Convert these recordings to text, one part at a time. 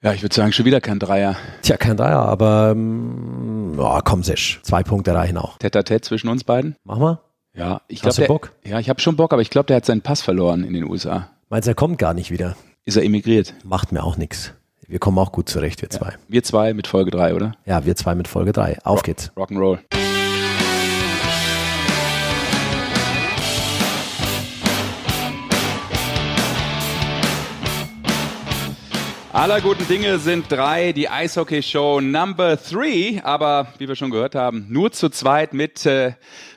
Ja, ich würde sagen, schon wieder kein Dreier. Tja, kein Dreier, aber oh, komm, Sesch. Zwei Punkte reichen auch. Tete zwischen uns beiden. Machen wir? Ja, ich Hast glaube. du Bock? Ja, ich habe schon Bock, aber ich glaube, der hat seinen Pass verloren in den USA. Meinst du, er kommt gar nicht wieder? Ist er emigriert? Macht mir auch nichts. Wir kommen auch gut zurecht, wir zwei. Wir zwei mit Folge drei, oder? Ja, wir zwei mit Folge drei. Auf geht's. Rock'n'Roll. Aller guten Dinge sind drei, die Eishockey-Show Number Three, aber wie wir schon gehört haben, nur zu zweit mit äh,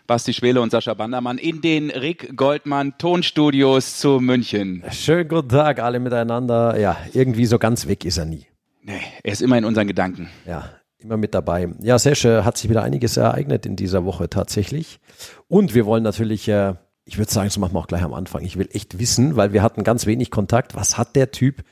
Basti Schwele und Sascha Bandermann in den Rick Goldmann Tonstudios zu München. Schönen guten Tag, alle miteinander. Ja, irgendwie so ganz weg ist er nie. Nee, er ist immer in unseren Gedanken. Ja, immer mit dabei. Ja, Sesche hat sich wieder einiges ereignet in dieser Woche tatsächlich. Und wir wollen natürlich, äh, ich würde sagen, das machen wir auch gleich am Anfang. Ich will echt wissen, weil wir hatten ganz wenig Kontakt. Was hat der Typ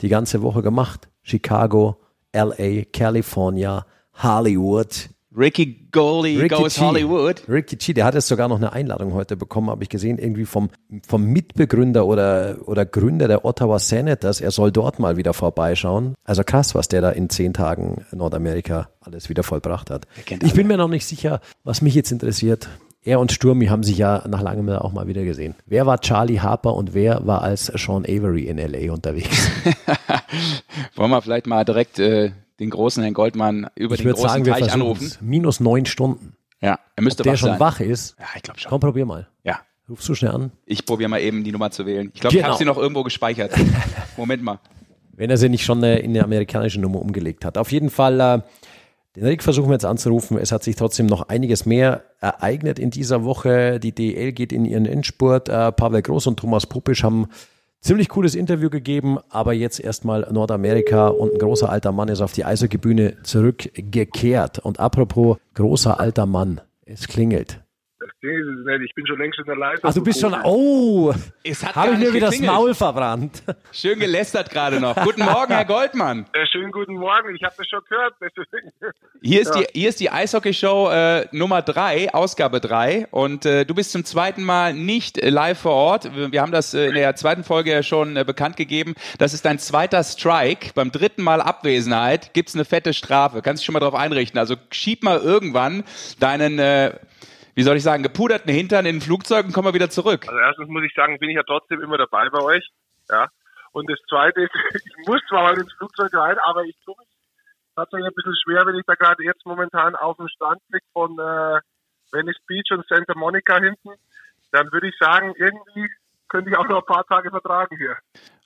die ganze Woche gemacht? Chicago, LA, California, Hollywood. Ricky Goldie Ricky goes G. Hollywood. Ricky G, der hat jetzt sogar noch eine Einladung heute bekommen, habe ich gesehen, irgendwie vom, vom Mitbegründer oder, oder Gründer der Ottawa Senators. Er soll dort mal wieder vorbeischauen. Also krass, was der da in zehn Tagen Nordamerika alles wieder vollbracht hat. Ich bin mir noch nicht sicher, was mich jetzt interessiert. Er und Sturmi haben sich ja nach langem auch mal wieder gesehen. Wer war Charlie Harper und wer war als Sean Avery in LA unterwegs? Wollen wir vielleicht mal direkt äh, den großen Herrn Goldmann über Ich den würde großen sagen, wir Teich anrufen? Minus neun Stunden. Ja, er müsste Ob der schon sein. wach ist? Ja, ich glaube schon. Komm, probier mal. Ja, Rufst du schnell an? ich probiere mal eben die Nummer zu wählen. Ich glaube, ich Genau. habe sie noch irgendwo gespeichert. Moment mal. Wenn er sie nicht schon äh, in eine amerikanische Nummer umgelegt hat. Auf jeden Fall, äh, den Rick versuchen wir jetzt anzurufen. Es hat sich trotzdem noch einiges mehr ereignet in dieser Woche. Die DL geht in ihren Endspurt. Äh, Pavel Groß und Thomas Popisch haben ziemlich cooles Interview gegeben, aber jetzt erstmal Nordamerika und ein großer alter Mann ist auf die Eishockeybühne zurückgekehrt. Und apropos großer alter Mann, es klingelt. Das es nicht. Ich bin schon längst in der Leitung. Ach, du bist schon, oh, Es hat habe ich mir wieder das. Maul verbrannt. Schön gelästert gerade noch. Guten Morgen, Herr Goldmann. Äh, schönen guten Morgen. Ich habe das schon gehört. Hier ist Ja. die, hier ist die Eishockey-Show äh, Nummer drei, Ausgabe drei. Und äh, du bist zum zweiten Mal nicht äh, live vor Ort. Wir, haben das äh, in der zweiten Folge ja schon äh, bekannt gegeben. Das ist dein zweiter Strike. Beim dritten Mal Abwesenheit gibt's eine fette Strafe. Kannst dich schon mal drauf einrichten. Also schieb mal irgendwann deinen, äh, wie soll ich sagen, gepuderten Hintern in ein Flugzeug und komm mal wieder zurück. Also erstens muss ich sagen, bin ich ja trotzdem immer dabei bei euch. Ja. Und das Zweite ist, ich muss zwar mal ins Flugzeug rein, aber ich tue mich tatsächlich ein bisschen schwer, wenn ich da gerade jetzt momentan auf dem Strand liege von äh, Venice Beach und Santa Monica hinten. Dann würde ich sagen, irgendwie könnte ich auch noch ein paar Tage vertragen hier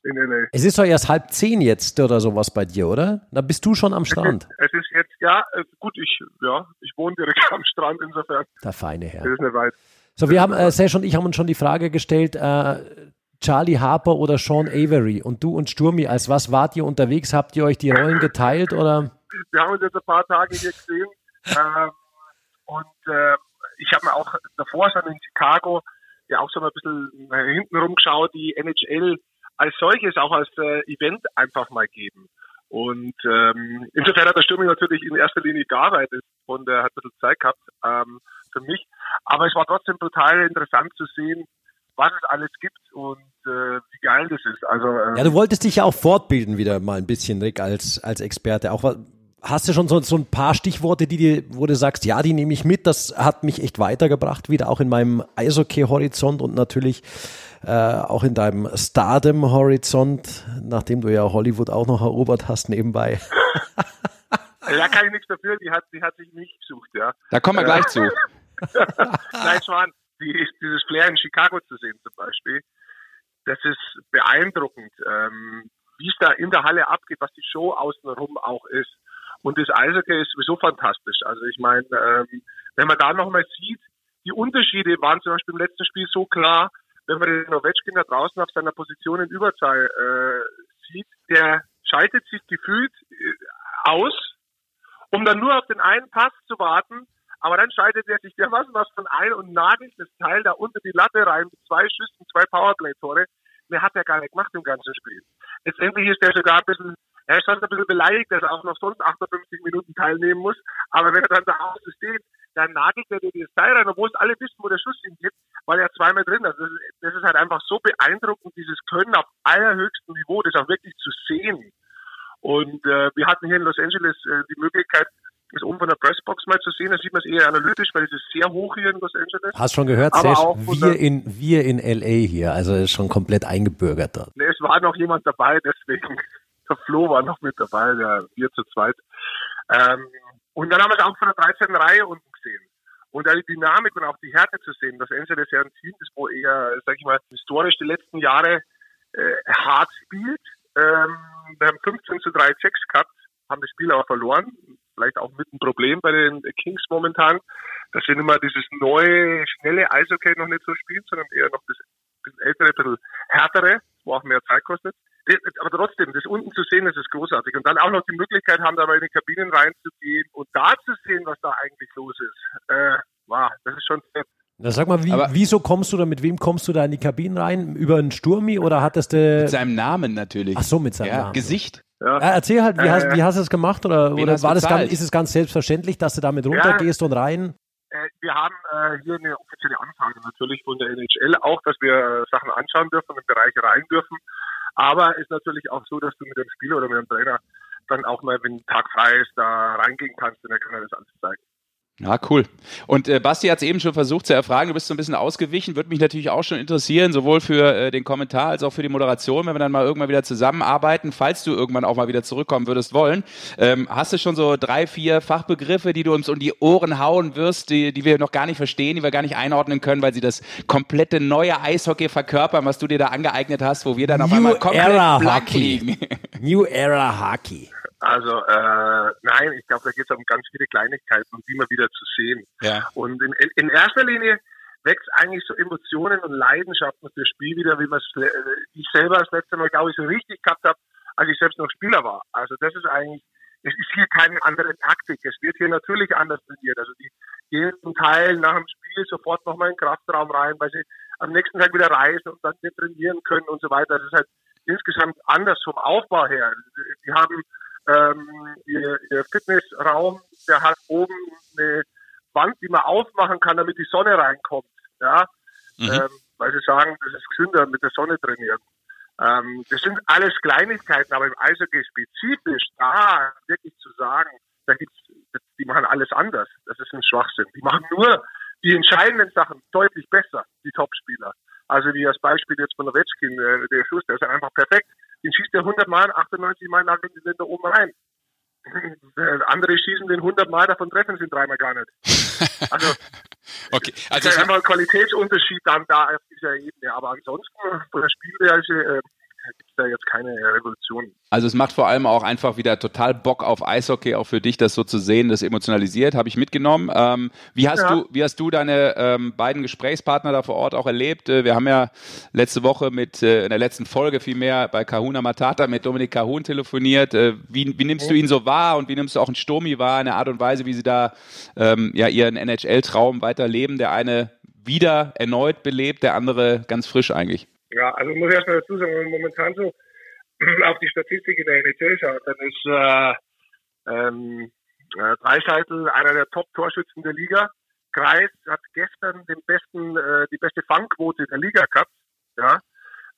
in LA. Es ist doch erst halb zehn jetzt oder sowas bei dir, oder? Da bist du schon am Strand. Es ist jetzt, ja, äh, gut, ich, ja, ich wohne direkt am Strand, insofern Der feine das Herr. ist nicht weit. So, wir haben, äh, Sesh und ich haben uns schon die Frage gestellt, äh, Charlie Harper oder Sean Avery und du und Sturmi, als was wart ihr unterwegs? Habt ihr euch die Rollen geteilt oder? wir haben uns jetzt ein paar Tage hier gesehen ähm, und äh, ich habe mir auch davor schon in Chicago ja auch so mal ein bisschen nach hinten rumgeschaut, die NHL als solches auch als äh, Event einfach mal geben. Und ähm, insofern hat der Stürmer natürlich in erster Linie gearbeitet und er hat ein bisschen Zeit gehabt ähm, für mich. Aber es war trotzdem total interessant zu sehen, was es alles gibt und äh, wie geil das ist. Also ähm, Ja, du wolltest dich ja auch fortbilden wieder mal ein bisschen, Rick, als, als Experte. Auch hast du schon so, so ein paar Stichworte, die dir, wo du sagst, ja, die nehme ich mit. Das hat mich echt weitergebracht, wieder auch in meinem Eishockey-Horizont und natürlich äh, auch in deinem Stardom-Horizont, nachdem du ja Hollywood auch noch erobert hast nebenbei. da kann ich nichts dafür, die hat, die hat sich nicht gesucht, ja. Da kommen wir gleich zu. Nein, Schwan, die, dieses Flair in Chicago zu sehen zum Beispiel, das ist beeindruckend, ähm, wie es da in der Halle abgeht, was die Show außenrum auch ist. Und das Eishockey ist sowieso fantastisch. Also ich meine, ähm, wenn man da nochmal sieht, die Unterschiede waren zum Beispiel im letzten Spiel so klar, wenn man den Ovechkin da draußen auf seiner Position in Überzahl äh, sieht, der schaltet sich gefühlt äh, aus, um dann nur auf den einen Pass zu warten, aber dann schaltet er sich dermaßen was von ein und nagelt das Teil da unter die Latte rein mit zwei Schüssen, zwei Powerplay-Tore. Mehr hat er gar nicht gemacht im ganzen Spiel. Letztendlich ist er sogar ein bisschen, er ist schon ein bisschen beleidigt, dass er auch noch sonst 58 Minuten teilnehmen muss. Aber wenn er dann da außen steht, dann nagelt er dir das Teil rein, obwohl es alle wissen, wo der Schuss hingeht, weil er zweimal drin ist. Das ist, das ist halt einfach so beeindruckend, dieses Können auf allerhöchstem Niveau, das auch wirklich zu sehen. Und äh, wir hatten hier in Los Angeles äh, die Möglichkeit, das oben von der Pressbox mal zu sehen. Da sieht man es eher analytisch, weil es ist sehr hoch hier in Los Angeles. Hast schon gehört, Aber Sesh, auch wir in, wir in LA hier, also ist schon komplett eingebürgert dort. Ne, es war noch jemand dabei, deswegen, der Flo war noch mit dabei, der wir zu zweit. Ähm, und dann haben wir es auch von der 13. Reihe unten gesehen. Und da die Dynamik und auch die Härte zu sehen, dass Angeles ja ein Team ist, wo eher, sag ich mal, historisch die letzten Jahre äh, hart spielt. Ähm, wir haben 15 zu 3 Checks gehabt, haben das Spiel aber verloren. Vielleicht auch mit einem Problem bei den Kings momentan, dass sie nicht mal dieses neue, schnelle Eishockey noch nicht so spielen, sondern eher noch das bisschen ältere, bisschen härtere, wo auch mehr Zeit kostet. Aber trotzdem, das unten zu sehen, das ist großartig. Und dann auch noch die Möglichkeit haben, da mal in die Kabinen reinzugehen und da zu sehen, was da eigentlich los ist. Äh, wow, das ist schon fett. Na, sag mal, wie, wieso kommst du da, mit wem kommst du da in die Kabinen rein? Über einen Sturmi oder hattest du. Mit seinem Namen natürlich. Ach so, mit seinem ja, Namen. Gesicht. Ja. Ja, erzähl halt, wie, Äh, hast, wie hast du es gemacht? Oder, wen oder war das ganz, ist es ganz selbstverständlich, dass du damit runtergehst und rein? Äh, wir haben äh, hier eine offizielle Anfrage natürlich von der NHL auch, dass wir äh, Sachen anschauen dürfen und in Bereiche rein dürfen. Aber ist natürlich auch so, dass du mit dem Spieler oder mit dem Trainer dann auch mal, wenn Tag frei ist, da reingehen kannst und er kann dir das alles zeigen. Ja, cool. Und äh, Basti hat es eben schon versucht zu erfragen, du bist so ein bisschen ausgewichen, würde mich natürlich auch schon interessieren, sowohl für äh, den Kommentar als auch für die Moderation, wenn wir dann mal irgendwann wieder zusammenarbeiten, falls du irgendwann auch mal wieder zurückkommen würdest wollen. Ähm, hast du schon so drei, vier Fachbegriffe, die du uns um die Ohren hauen wirst, die, die wir noch gar nicht verstehen, die wir gar nicht einordnen können, weil sie das komplette neue Eishockey verkörpern, was du dir da angeeignet hast, wo wir dann auf New einmal komplett Era blank Hockey. liegen. New Era Hockey. Also äh, nein, ich glaube, da geht es um ganz viele Kleinigkeiten und die mal wieder zu sehen. Ja. Und in, in, in erster Linie wächst eigentlich so Emotionen und Leidenschaften für das Spiel wieder, wie man äh, ich selber das letzte Mal, glaube ich, so richtig gehabt habe, als ich selbst noch Spieler war. Also das ist eigentlich, es ist hier keine andere Taktik. Es wird hier natürlich anders trainiert. Also die gehen zum Teil nach dem Spiel sofort nochmal in den Kraftraum rein, weil sie am nächsten Tag wieder reisen und dann trainieren können und so weiter. Das ist halt insgesamt anders vom Aufbau her. Die haben ähm, ihr, ihr Fitnessraum, der hat oben eine Wand, die man aufmachen kann, damit die Sonne reinkommt. Ja, Mhm. ähm, weil sie sagen, das ist gesünder mit der Sonne trainieren. Ähm, das sind alles Kleinigkeiten, aber im Eishockey spezifisch da wirklich zu sagen, da gibt's, die machen alles anders. Das ist ein Schwachsinn. Die machen nur die entscheidenden Sachen deutlich besser, die Topspieler. Also wie das Beispiel jetzt von Ovechkin, äh, der Schuss, der ist einfach perfekt. Den schießt er 100 Mal, 98 Mal nageln die da oben rein. Äh, Andere schießen den 100 Mal, davon treffen sie ihn dreimal gar nicht. Also Okay, also ist ich, einfach ein Qualitätsunterschied dann da auf dieser Ebene. Aber ansonsten von der Spielweise äh, gibt es da jetzt keine Revolution. Also es macht vor allem auch einfach wieder total Bock auf Eishockey, auch für dich das so zu sehen, das emotionalisiert, habe ich mitgenommen. Ähm, wie hast Ja. du, wie hast du deine ähm, beiden Gesprächspartner da vor Ort auch erlebt? Äh, wir haben ja letzte Woche mit äh, in der letzten Folge vielmehr bei Kahuna Matata mit Dominik Kahun telefoniert. Äh, wie, wie nimmst du ihn so wahr und wie nimmst du auch einen Sturmi wahr in der Art und Weise, wie sie da ähm, ja ihren NHL-Traum weiterleben? Der eine wieder erneut belebt, der andere ganz frisch eigentlich. Ja, also ich muss erst mal dazu sagen, wenn man momentan so auf die Statistik in der NHL schaut, dann ist äh, ähm, äh, Dreischeitel einer der Top-Torschützen der Liga. Kreis hat gestern den besten, äh, die beste Fangquote der Liga gehabt. Ja.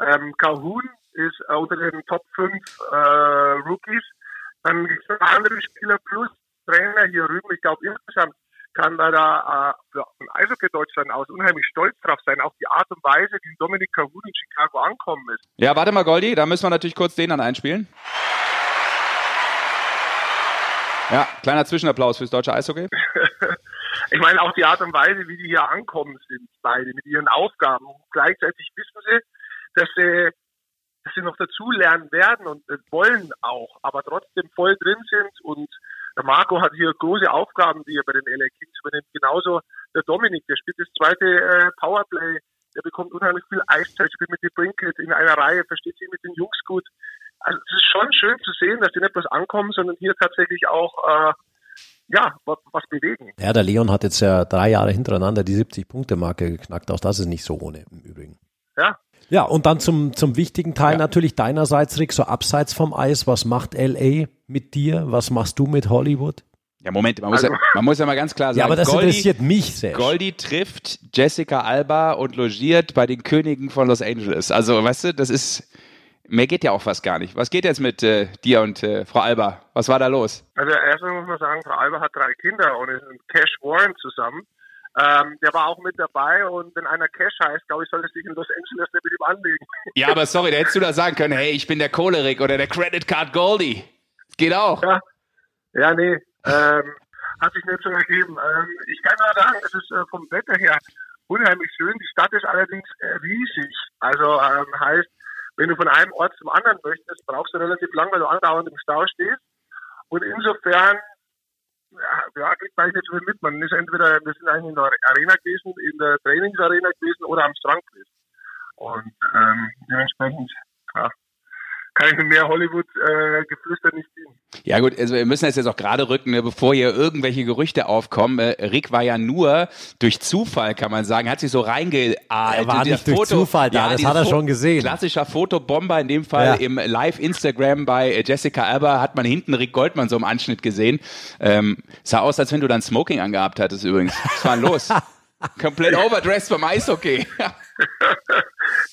Ähm, Calhoun ist äh, unter den Top 5 äh, Rookies. Dann gibt es andere Spieler plus Trainer hier rüben. Ich glaube insgesamt kann da, da äh, von Eishockey Deutschland aus unheimlich stolz drauf sein. Auch die Art und Weise, wie Dominik Calhoun in Chicago ankommen ist. Ja, warte mal, Goldi, da müssen wir natürlich kurz den dann einspielen. Ja, kleiner Zwischenapplaus fürs deutsche Eishockey. Ich meine auch die Art und Weise, wie die hier ankommen sind, beide mit ihren Aufgaben. Und gleichzeitig wissen sie, dass sie, dass sie noch dazu lernen werden und äh, wollen auch, aber trotzdem voll drin sind. Und der Marco hat hier große Aufgaben, die er bei den LA Kings übernimmt. Genauso der Dominik, der spielt das zweite äh, Powerplay. Der bekommt unheimlich viel Eiszeit, spielt mit die Brinkett in einer Reihe, versteht sich mit den Jungs gut. Also es ist schon schön zu sehen, dass die nicht bloß ankommen, sondern hier tatsächlich auch äh, ja, was, was bewegen. Ja, der Leon hat jetzt ja drei Jahre hintereinander die 70-Punkte-Marke geknackt. Auch das ist nicht so ohne im Übrigen. Ja, Ja, und dann zum, zum wichtigen Teil Ja. natürlich deinerseits, Rick, so abseits vom Eis. Was macht LA mit dir? Was machst du mit Hollywood? Ja, Moment, man muss, ja, Also- man muss ja mal ganz klar sagen, Ja, aber das Goldi, interessiert mich sehr. Goldi trifft Jessica Alba und logiert bei den Königen von Los Angeles. Also, weißt du, das ist, mehr geht ja auch fast gar nicht. Was geht jetzt mit äh, dir und äh, Frau Alba? Was war da los? Also erstmal muss man sagen, Frau Alba hat drei Kinder und ist mit Cash Warren zusammen. Ähm, der war auch mit dabei und wenn einer Cash heißt, glaube ich, sollte sich in Los Angeles nicht mit ihm anlegen. Ja, aber sorry, da hättest du da sagen können, hey, ich bin der Cholerik oder der Credit Card Goldie. Geht auch. Ja, ja nee, ähm, hat sich nicht so ergeben. Ähm, ich kann nur sagen, es ist äh, vom Wetter her unheimlich schön. Die Stadt ist allerdings äh, riesig. Also ähm, heißt, wenn du von einem Ort zum anderen möchtest, brauchst du relativ lang, weil du andauernd im Stau stehst. Und insofern ja, kriegt man viel mit. Man ist entweder, wir sind eigentlich in der Arena gewesen, in der Trainingsarena gewesen oder am Strand gewesen. Und ähm, dementsprechend, ja, kann ich mit mehr Hollywood-Geflüster äh, nicht dienen. Ja gut, also wir müssen das jetzt auch gerade rücken, ne, bevor hier irgendwelche Gerüchte aufkommen. Äh, Rick war ja nur durch Zufall, kann man sagen, hat sich so reingeahlt. Er war nicht durch Zufall da, ja, das hat er schon gesehen. Klassischer Fotobomber, in dem Fall ja. im Live-Instagram bei Jessica Alba hat man hinten Rick Goldmann so im Anschnitt gesehen. Ähm, sah aus, als wenn du dann Smoking angehabt hattest übrigens. Was war los? Komplett overdressed beim Eishockey.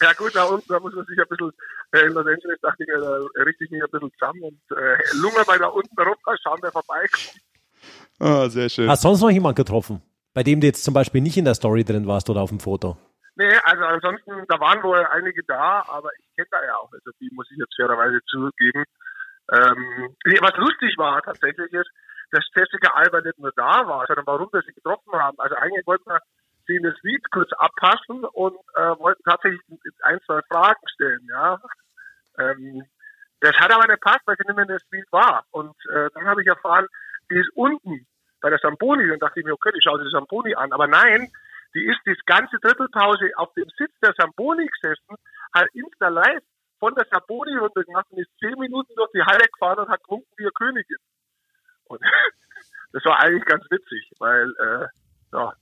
ja gut, da unten, da muss man sich ein bisschen, äh, in Los Angeles dachte ich mir, da richte ich mich ein bisschen zusammen und äh, lunge mal da unten runter, schauen, wer vorbeikommt. Oh, sehr schön. Hast du sonst noch jemand getroffen, bei dem du jetzt zum Beispiel nicht in der Story drin warst oder auf dem Foto? Nee, also ansonsten, da waren wohl einige da, aber ich kenne da ja auch also die muss ich jetzt fairerweise zugeben. Ähm, was lustig war tatsächlich ist, dass Jessica Alba nicht nur da war, sondern warum wir sie getroffen haben. Also eigentlich wollten wir sie in das Lied kurz abpassen und äh, wollten tatsächlich ein, zwei Fragen stellen, ja. Ähm, das hat aber nicht passt, weil sie nicht mehr in das Lied war. Und äh, dann habe ich erfahren, die ist unten bei der Samboni. Dann dachte ich mir, okay, ich schaue die Samboni an. Aber nein, die ist die ganze Drittelpause auf dem Sitz der Samboni gesessen, hat Insta live von der Samboni runtergemacht und ist zehn Minuten durch die Halle gefahren und hat gewunken wie eine Königin. Und das war eigentlich ganz witzig, weil äh, ja,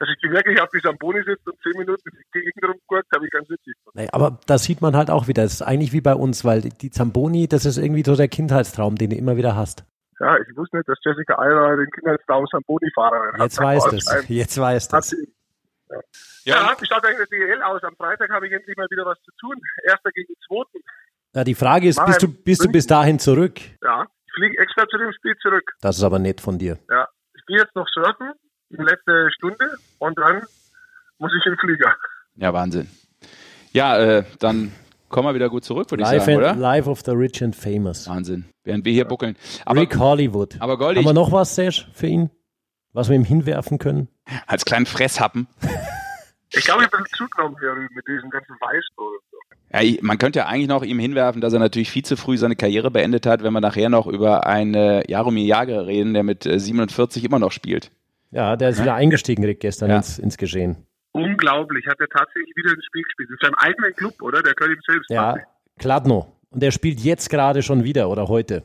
dass ich wirklich auf die Samboni sitze und zehn Minuten die Gegend rumguckt, habe ich ganz witzig. Nee, aber da sieht man halt auch wieder, das ist eigentlich wie bei uns, weil die Zamboni, das ist irgendwie so der Kindheitstraum, den du immer wieder hast. Ja, ich wusste nicht, dass Jessica Alba den Kindheitstraum Samboni-Fahrerin hat. Jetzt weißt es, jetzt weißt es. Ja. Ja, ja wie schaut eigentlich der DL aus? Am Freitag habe ich endlich mal wieder was zu tun. Erster gegen Zweiten. Ja, die Frage ist, bist du, bist du bis dahin zurück? Ja, ich fliege extra zu dem Spiel zurück. Das ist aber nett von dir. Ja, ich gehe jetzt noch surfen, die letzte Stunde und dann muss ich in den Flieger. Ja, Wahnsinn. Ja, äh, dann kommen wir wieder gut zurück, würde ich sagen, oder? Life of the Rich and Famous. Wahnsinn. Während wir hier buckeln. Aber, Rick Hollywood. Aber Goldi, Haben wir noch was, Sesh, für ihn? Was wir ihm hinwerfen können? Als kleinen Fresshappen. Ich glaube, ich bin zugenommen hier mit diesem ganzen Weißbrot und so. Ja, man könnte ja eigentlich noch ihm hinwerfen, dass er natürlich viel zu früh seine Karriere beendet hat, wenn wir nachher noch über einen Jaromir Jager reden, der mit 47 äh, immer noch spielt. Ja, der ist ja. wieder eingestiegen, Rick, gestern ja. ins, ins Geschehen. Unglaublich, hat er tatsächlich wieder ins Spiel gespielt. In seinem eigenen Club, oder? Der ihm selbst. Ja, Kladno. Und der spielt jetzt gerade schon wieder oder heute.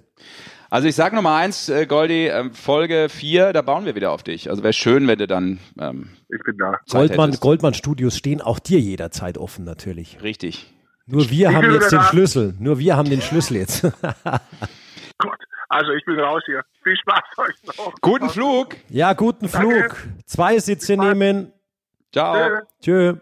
Also ich sag Nummer eins, äh, Goldi, äh, Folge vier, da bauen wir wieder auf dich. Also wäre schön, wenn du dann. Ähm, ich bin da. Goldmann, Goldmann Studios stehen auch dir jederzeit offen, natürlich. Richtig. Nur wir ich haben jetzt den da. Schlüssel. Nur wir haben den Schlüssel jetzt. Gut, also ich bin raus hier. Viel Spaß euch noch. Guten Flug. Ja, guten Danke. Flug. Zwei Sitze nehmen. Ciao. Tschö.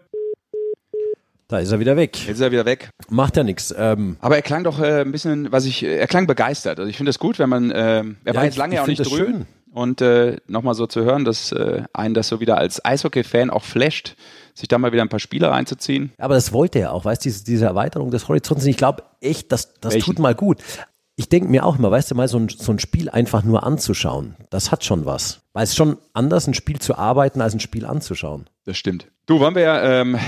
Da ist er wieder weg. Jetzt ist er wieder weg. Macht ja nichts. Ähm, Aber er klang doch äh, ein bisschen, was ich, er klang begeistert. Also ich finde es gut, wenn man, äh, er ja, war jetzt lange ja auch nicht drüben. Schön. Und äh, nochmal so zu hören, dass äh, einen das so wieder als Eishockey-Fan auch flasht, sich da mal wieder ein paar Spiele reinzuziehen. Aber das wollte er auch, weißt du, diese, diese Erweiterung des Horizonts. Ich glaube echt, das, das tut mal gut. Ich denke mir auch immer, weißt du, mal so ein, so ein Spiel einfach nur anzuschauen, das hat schon was. Weil es schon anders, ein Spiel zu arbeiten, als ein Spiel anzuschauen. Das stimmt. Du, wollen wir ähm,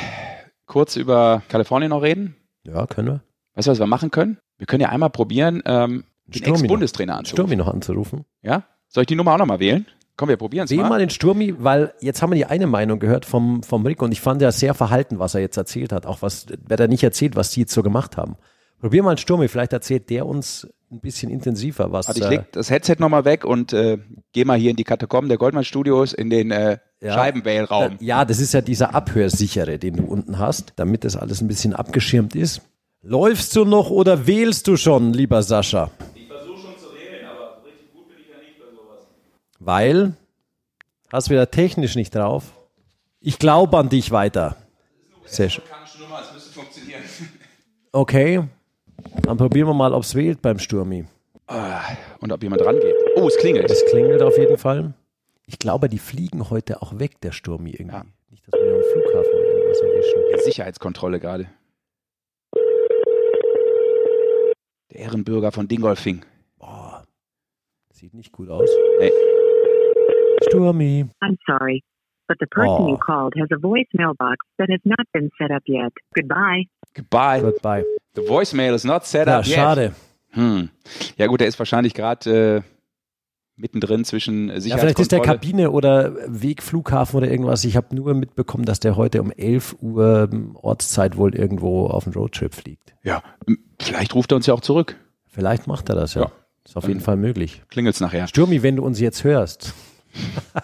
kurz über Kalifornien noch reden? Ja, können wir. Weißt du, was wir machen können? Wir können ja einmal probieren, ähm, den Ex-Bundestrainer anzurufen. Sturmi noch anzurufen. Ja? Soll ich die Nummer auch nochmal wählen? Komm, wir probieren es mal. Mal den Sturmi, weil jetzt haben wir die eine Meinung gehört vom, vom Rick und ich fand ja sehr verhalten, was er jetzt erzählt hat. Auch was, wer da nicht erzählt, was die jetzt so gemacht haben. Probier mal einen Sturmi, vielleicht erzählt der uns ein bisschen intensiver was. Also ich leg das Headset nochmal weg und äh, geh mal hier in die Katakomben der Goldman Studios in den äh, ja, Scheibenwählraum. Ja, das ist ja dieser Abhörsichere, den du unten hast, damit das alles ein bisschen abgeschirmt ist. Läufst du noch oder wählst du schon, lieber Sascha? Ich versuche schon zu wählen, aber richtig gut bin ich ja nicht bei sowas. Weil? Hast wieder technisch nicht drauf? Ich glaube an dich weiter. Das ist nur Sehr schön. Nummer, es müsste funktionieren. Okay. Dann probieren wir mal, ob es wählt beim Sturmi. Ah, und ob jemand rangeht. Oh, es klingelt. Es klingelt auf jeden Fall. Ich glaube, die fliegen heute auch weg, der Sturmi irgendwie. Ja. Nicht, dass wir am Flughafen irgendwas erwischen. Die Sicherheitskontrolle gerade. Der Ehrenbürger von Dingolfing. Boah, sieht nicht gut aus. Nee. Sturmi. I'm sorry, but the person Oh. you called has a voicemail box that has not been set up yet. Goodbye. Goodbye. Goodbye. The voicemail is not set Ja, up yet. schade. Hm. Ja gut, der ist wahrscheinlich gerade äh, mittendrin zwischen äh, Ja, vielleicht ist der Sicherheitskontrolle. Kabine oder Weg Flughafen oder irgendwas. Ich habe nur mitbekommen, dass der heute um 11 Uhr ähm, Ortszeit wohl irgendwo auf einen Roadtrip fliegt. Ja, vielleicht ruft er uns ja auch zurück. Vielleicht macht er das ja. Ja. Ist auf jeden Fall möglich. Klingelt's nachher. Sturmi, wenn du uns jetzt hörst.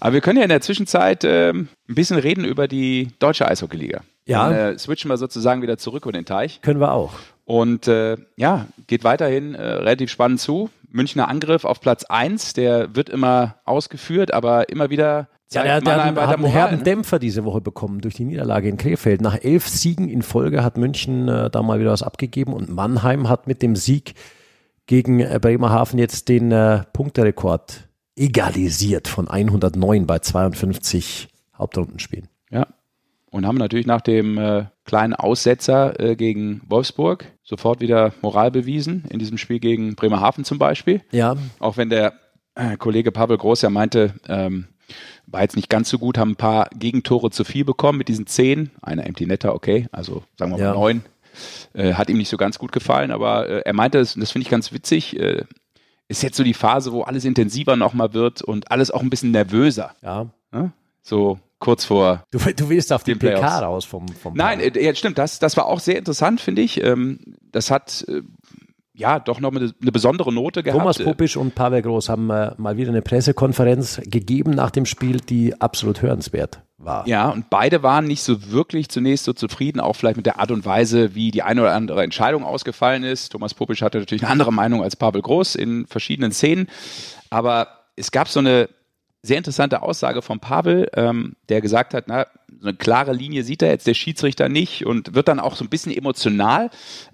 Aber wir können ja in der Zwischenzeit ähm, ein bisschen reden über die deutsche Eishockeyliga. Ja. Dann, äh, switchen wir sozusagen wieder zurück über den Teich. Können wir auch. Und äh, ja, geht weiterhin äh, relativ spannend zu. Münchner Angriff auf Platz 1, der wird immer ausgeführt, aber immer wieder Ja, der, der hat, hat weiter einen Moral, herben ne? Dämpfer diese Woche bekommen durch die Niederlage in Krefeld. Nach elf Siegen in Folge hat München äh, da mal wieder was abgegeben und Mannheim hat mit dem Sieg gegen äh, Bremerhaven jetzt den äh, Punkterekord egalisiert von 109 bei 52 Hauptrundenspielen. Und haben natürlich nach dem äh, kleinen Aussetzer äh, gegen Wolfsburg sofort wieder Moral bewiesen, in diesem Spiel gegen Bremerhaven zum Beispiel. Ja, Auch wenn der äh, Kollege Pavel Groß ja meinte, ähm, war jetzt nicht ganz so gut, haben ein paar Gegentore zu viel bekommen mit diesen zehn. Einer Empty Netter, okay, also sagen wir mal Ja. neun. Äh, hat ihm nicht so ganz gut gefallen, aber äh, er meinte, das, das finde ich ganz witzig, äh, ist jetzt so die Phase, wo alles intensiver nochmal wird und alles auch ein bisschen nervöser. ja. Ne? So kurz vor Du, du willst auf die Den PK Playoffs. raus vom, vom Nein, äh, ja, stimmt, das, das war auch sehr interessant, finde ich. Ähm, das hat äh, ja doch noch eine, eine besondere Note gehabt. Thomas Popisch und Pavel Groß haben äh, mal wieder eine Pressekonferenz gegeben nach dem Spiel, die absolut hörenswert war. Ja, und beide waren nicht so wirklich zunächst so zufrieden, auch vielleicht mit der Art und Weise, wie die eine oder andere Entscheidung ausgefallen ist. Thomas Popisch hatte natürlich eine andere Meinung als Pavel Groß in verschiedenen Szenen. Aber es gab so eine sehr interessante Aussage von Pavel, ähm, der gesagt hat, na, so eine klare Linie sieht er jetzt der Schiedsrichter nicht und wird dann auch so ein bisschen emotional.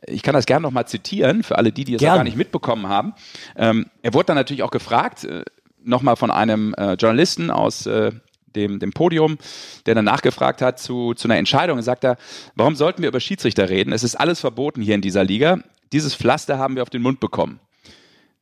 Ich kann das gerne nochmal zitieren für alle die, die es gar nicht mitbekommen haben. Ähm, er wurde dann natürlich auch gefragt, äh, nochmal von einem äh, Journalisten aus äh, dem, dem Podium, der dann nachgefragt hat zu, zu einer Entscheidung. Und sagt er, warum sollten wir über Schiedsrichter reden? Es ist alles verboten hier in dieser Liga. Dieses Pflaster haben wir auf den Mund bekommen.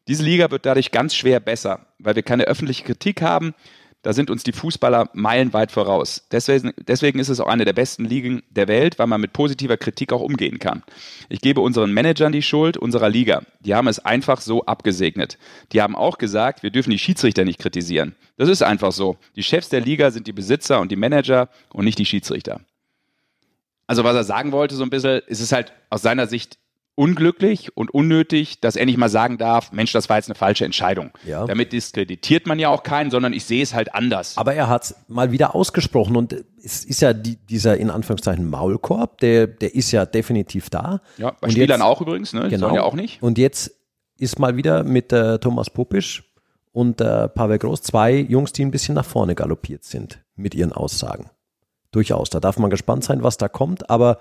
Diese Liga wird dadurch ganz schwer besser, weil wir keine öffentliche Kritik haben. Da sind uns die Fußballer meilenweit voraus. Deswegen, deswegen ist es auch eine der besten Ligen der Welt, weil man mit positiver Kritik auch umgehen kann. Ich gebe unseren Managern die Schuld unserer Liga. Die haben es einfach so abgesegnet. Die haben auch gesagt, wir dürfen die Schiedsrichter nicht kritisieren. Das ist einfach so. Die Chefs der Liga sind die Besitzer und die Manager und nicht die Schiedsrichter. Also was er sagen wollte so ein bisschen, ist es halt aus seiner Sicht unglücklich und unnötig, dass er nicht mal sagen darf, Mensch, das war jetzt eine falsche Entscheidung. Ja. Damit diskreditiert man ja auch keinen, sondern ich sehe es halt anders. Aber er hat es mal wieder ausgesprochen und es ist ja die, dieser in Anführungszeichen Maulkorb, der, der ist ja definitiv da. ja, bei Und Spielern jetzt- auch übrigens, ne? Die Genau. ja auch nicht. Und jetzt ist mal wieder mit äh, Thomas Popisch und äh, Pavel Groß zwei Jungs, die ein bisschen nach vorne galoppiert sind mit ihren Aussagen. Durchaus. Da darf man gespannt sein, was da kommt, aber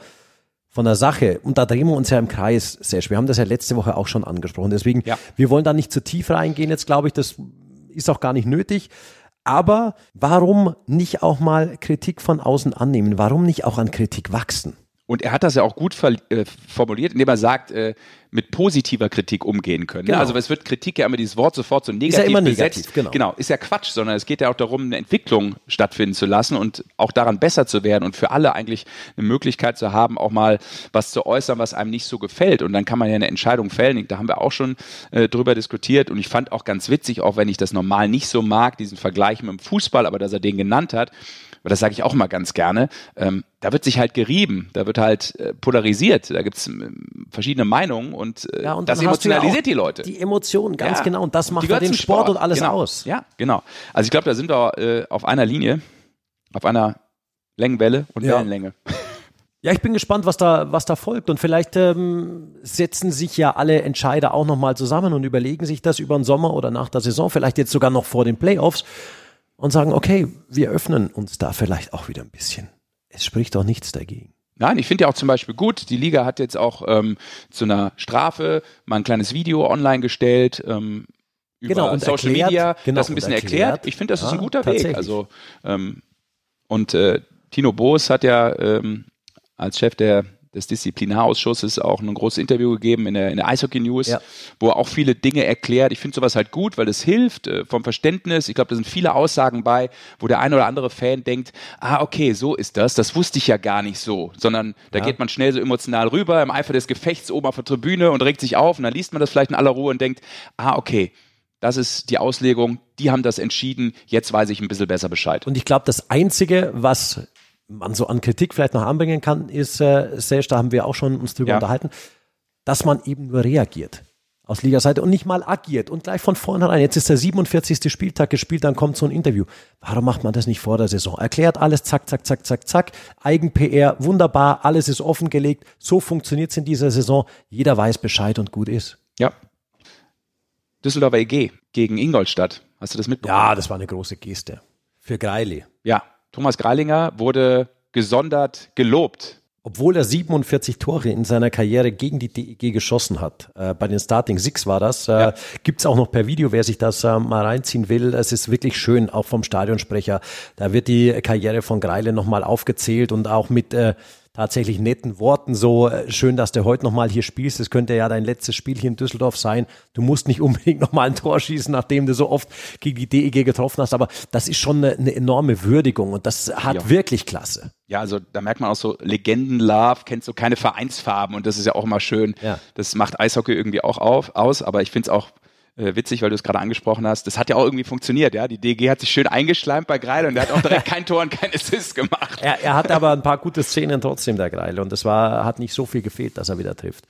von der Sache, und da drehen wir uns ja im Kreis, Sesh, wir haben das ja letzte Woche auch schon angesprochen, deswegen, Ja. wir wollen da nicht zu tief reingehen jetzt, glaube ich, das ist auch gar nicht nötig. Aber warum nicht auch mal Kritik von außen annehmen? Warum nicht auch an Kritik wachsen? Und er hat das ja auch gut äh, formuliert, indem er sagt, äh, mit positiver Kritik umgehen können. ne? Genau. Also es wird Kritik ja immer dieses Wort sofort so negativ ja immer besetzt. negativ, genau. genau, ist ja Quatsch, sondern es geht ja auch darum, eine Entwicklung stattfinden zu lassen und auch daran besser zu werden und für alle eigentlich eine Möglichkeit zu haben, auch mal was zu äußern, was einem nicht so gefällt. Und dann kann man ja eine Entscheidung fällen. Da haben wir auch schon äh, drüber diskutiert und ich fand auch ganz witzig, auch wenn ich das normal nicht so mag, diesen Vergleich mit dem Fußball, aber dass er den genannt hat, aber das sage ich auch mal ganz gerne, ähm, da wird sich halt gerieben, da wird halt äh, polarisiert, da gibt's ähm, verschiedene Meinungen und, äh, Ja, und das ja emotionalisiert auch die Leute. Die Emotionen, ganz Ja. genau. Und das macht ja den zum Sport, und alles genau. aus. Ja, genau. Also ich glaube, da sind wir äh, auf einer Linie, auf einer Längenwelle und Ja. Wellenlänge. Ja, ich bin gespannt, was da, was da folgt. Und vielleicht ähm, setzen sich ja alle Entscheider auch nochmal zusammen und überlegen sich das über den Sommer oder nach der Saison, vielleicht jetzt sogar noch vor den Playoffs und sagen, okay, wir öffnen uns da vielleicht auch wieder ein bisschen. Es spricht doch nichts dagegen. Nein, ich finde ja auch zum Beispiel gut, die Liga hat jetzt auch ähm, zu einer Strafe mal ein kleines Video online gestellt. Ähm, über Genau, und Social erklärt, Media, genau, das ein bisschen erklärt. erklärt. Ich finde, das ist Ja, ein guter Weg. Also ähm, und äh, Tino Boos hat ja ähm, als Chef der des Disziplinarausschusses auch ein großes Interview gegeben in der, in der Eishockey News, Ja. wo er auch viele Dinge erklärt. Ich finde sowas halt gut, weil es hilft äh, vom Verständnis. Ich glaube, da sind viele Aussagen bei, wo der ein oder andere Fan denkt, ah, okay, so ist das. Das wusste ich ja gar nicht so, sondern da Ja. geht man schnell so emotional rüber im Eifer des Gefechts oben auf der Tribüne und regt sich auf und dann liest man das vielleicht in aller Ruhe und denkt, ah, okay, das ist die Auslegung, die haben das entschieden, jetzt weiß ich ein bisschen besser Bescheid. Und ich glaube, das Einzige, was man so an Kritik vielleicht noch anbringen kann, ist, äh, Serge, da haben wir auch schon uns drüber Ja. unterhalten, dass man eben nur reagiert aus Ligaseite und nicht mal agiert und gleich von vornherein. Jetzt ist der 47. Spieltag gespielt, dann kommt so ein Interview. Warum macht man das nicht vor der Saison? Erklärt alles, zack, zack, zack, zack, zack. Eigen-PR, wunderbar, alles ist offengelegt. So funktioniert es in dieser Saison. Jeder weiß Bescheid und gut ist. Ja. Düsseldorfer EG gegen Ingolstadt. Hast du das mitbekommen? Ja, das war eine große Geste. Für Greili. Ja, Thomas Greilinger wurde gesondert gelobt. Obwohl er 47 Tore in seiner Karriere gegen die DEG geschossen hat, äh, bei den Starting Six war das, äh, Ja. gibt's auch noch per Video, wer sich das äh, mal reinziehen will. Es ist wirklich schön, auch vom Stadionsprecher. Da wird die Karriere von Greile nochmal aufgezählt und auch mit äh, tatsächlich netten Worten so äh, schön, dass du heute nochmal hier spielst. Es könnte ja dein letztes Spiel hier in Düsseldorf sein. Du musst nicht unbedingt nochmal ein Tor schießen, nachdem du so oft gegen die DEG getroffen hast. Aber das ist schon eine, eine enorme Würdigung und das hat Ja. wirklich klasse. Ja, also da merkt man auch so Legenden-Love, kennt so keine Vereinsfarben und das ist ja auch immer schön. Ja. Das macht Eishockey irgendwie auch auf, aus, aber ich finde es auch äh, witzig, weil du es gerade angesprochen hast. Das hat ja auch irgendwie funktioniert, ja. Die DG hat sich schön eingeschleimt bei Greil und der hat auch direkt kein Tor und kein Assist gemacht. Er, er hatte aber ein paar gute Szenen trotzdem, der Greile. Und es war, hat nicht so viel gefehlt, dass er wieder trifft.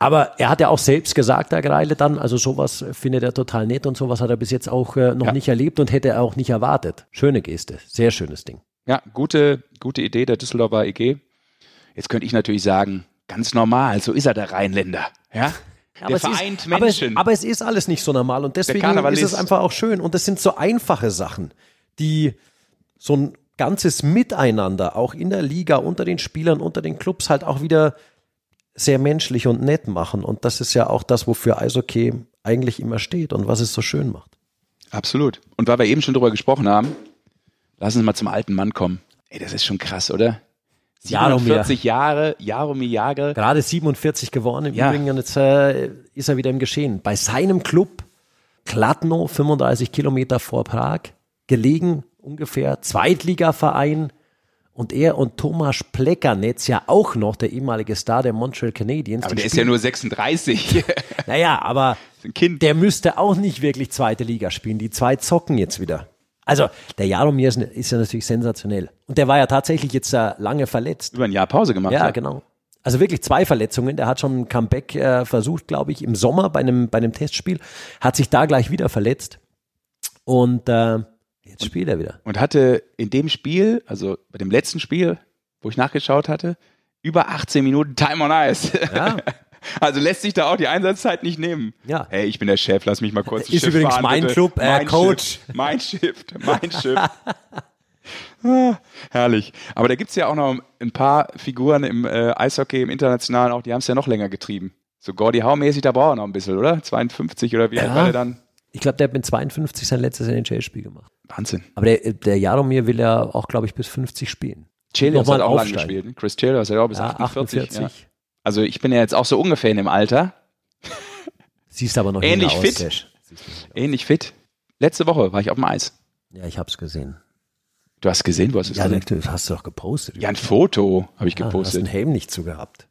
Aber er hat ja auch selbst gesagt, der Greile dann, also sowas findet er total nett und sowas hat er bis jetzt auch äh, noch Ja. nicht erlebt und hätte er auch nicht erwartet. Schöne Geste, sehr schönes Ding. Ja, gute, gute Idee der Düsseldorfer EG. Jetzt könnte ich natürlich sagen, ganz normal, so ist er der Rheinländer, ja. der es vereint ist, aber, es, Menschen. aber es ist alles nicht so normal und deswegen ist es einfach auch schön. Und das sind so einfache Sachen, die so ein ganzes Miteinander auch in der Liga, unter den Spielern, unter den Clubs halt auch wieder sehr menschlich und nett machen. Und das ist ja auch das, wofür Eishockey eigentlich immer steht und was es so schön macht. Absolut. Und weil wir eben schon drüber gesprochen haben, lassen Sie mal zum alten Mann kommen. Ey, das ist schon krass, oder? Jaromir. 47 Jahre, Jaromir Jagr. Gerade 47 geworden im Ja. Übrigen und jetzt äh, ist er wieder im Geschehen. Bei seinem Club Kladno, 35 Kilometer vor Prag, gelegen ungefähr, Zweitligaverein. Und er und Tomasz Plekanetz ja auch noch, der ehemalige Star der Montreal Canadiens. Aber der ist ja nur 36. Naja, aber der müsste auch nicht wirklich zweite Liga spielen. Die zwei zocken jetzt wieder. Also, der Jaromir ist, ist ja natürlich sensationell. Und der war ja tatsächlich jetzt äh, lange verletzt. Über ein Jahr Pause gemacht. Ja, genau. Also wirklich zwei Verletzungen. Der hat schon ein Comeback äh, versucht, glaube ich, im Sommer bei einem, bei einem Testspiel. Hat sich da gleich wieder verletzt. Und äh, jetzt spielt er wieder. Und hatte in dem Spiel, also bei dem letzten Spiel, wo ich nachgeschaut hatte, über 18 Minuten Time on Ice. Ja. Also lässt sich da auch die Einsatzzeit nicht nehmen. Ja. Hey, ich bin der Chef, lass mich mal kurz Ist Schiff übrigens fahren, mein bitte. Club, äh, mein Coach. Schiff, mein Schiff, mein Schiff. Ah, herrlich. Aber da gibt's ja auch noch ein paar Figuren im äh, Eishockey, im Internationalen auch, die haben es ja noch länger getrieben. So Gordy Howe-mäßig, da braucht er noch ein bisschen, oder? 52 oder wie alt Ja. war der dann? Ich glaube, der hat mit 52 sein letztes NHL-Spiel gemacht. Wahnsinn. Aber der, der Jaromir will ja auch, glaube ich, bis 50 spielen. Chelios hat auch lange gespielt. ne? Chris Chelios hat auch bis Ja, 48. 48. Ja. Also ich bin ja jetzt auch so ungefähr in dem Alter, Siehst aber noch Ähnlich jünger fit. aus, Sesh. ähnlich fit. Letzte Woche war ich auf dem Eis. Ja, ich hab's gesehen. Du hast gesehen, du hast es Ja, gesehen. das hast du doch gepostet. Ja, ein Foto habe ich hast gepostet. einen Helm nicht zu gehabt.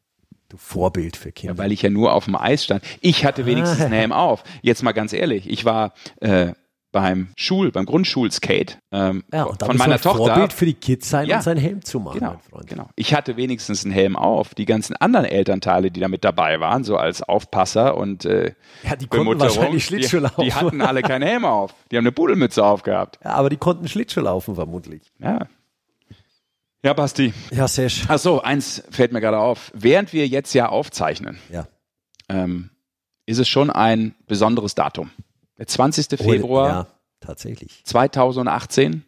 Du Vorbild für Kinder. Ja, weil ich ja nur auf dem Eis stand. Ich hatte wenigstens Ah. einen Helm auf. Jetzt mal ganz ehrlich, ich war äh, beim Schul, beim Grundschulskate ähm, ja, und von meiner Tochter. Vorbild für die Kids sein Ja. und seinen Helm zu machen, Genau, mein Freund. genau. Ich hatte wenigstens einen Helm auf. Die ganzen anderen Elternteile, die da mit dabei waren, so als Aufpasser und äh, Ja, die konnten wahrscheinlich Schlittschuh die, laufen. die hatten alle keinen Helm auf. Die haben eine Pudelmütze aufgehabt. Ja, aber die konnten Schlittschuh laufen, vermutlich. Ja. Ja, Basti. Ja, Sesh. Ach so, eins fällt mir gerade auf. Während wir jetzt ja aufzeichnen, Ja. ähm, ist es schon ein besonderes Datum. Der 20. Februar Ja, tatsächlich. 2018.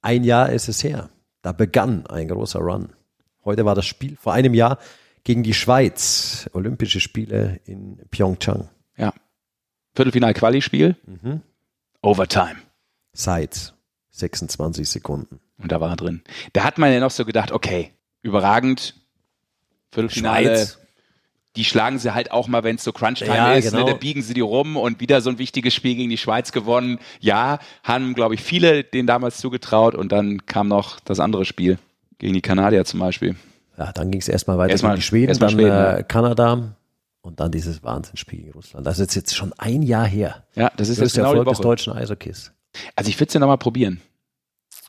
Ein Jahr ist es her. Da begann ein großer Run. Heute war das Spiel vor einem Jahr gegen die Schweiz. Olympische Spiele in Pyeongchang. Ja. Viertelfinal-Quali-Spiel. Mhm. Overtime. Seit 26 Sekunden. Und da war er drin. Da hat man ja noch so gedacht, okay, überragend. Viertelfinale. Schweiz. Die schlagen sie halt auch mal, wenn es so Crunch-Time Ja, ist. genau. Ne, da biegen sie die rum und wieder so ein wichtiges Spiel gegen die Schweiz gewonnen. Ja, haben, glaube ich, viele denen damals zugetraut. Und dann kam noch das andere Spiel gegen die Kanadier zum Beispiel. Ja, dann ging es erstmal weiter Erstmal- gegen die Schweden, dann Schweden, äh, ja. Kanada und dann dieses Wahnsinnsspiel gegen Russland. Das ist jetzt schon ein Jahr her. Ja, das ist jetzt der genau die Erfolg des deutschen Eishockeys. Also ich würde es ja nochmal probieren.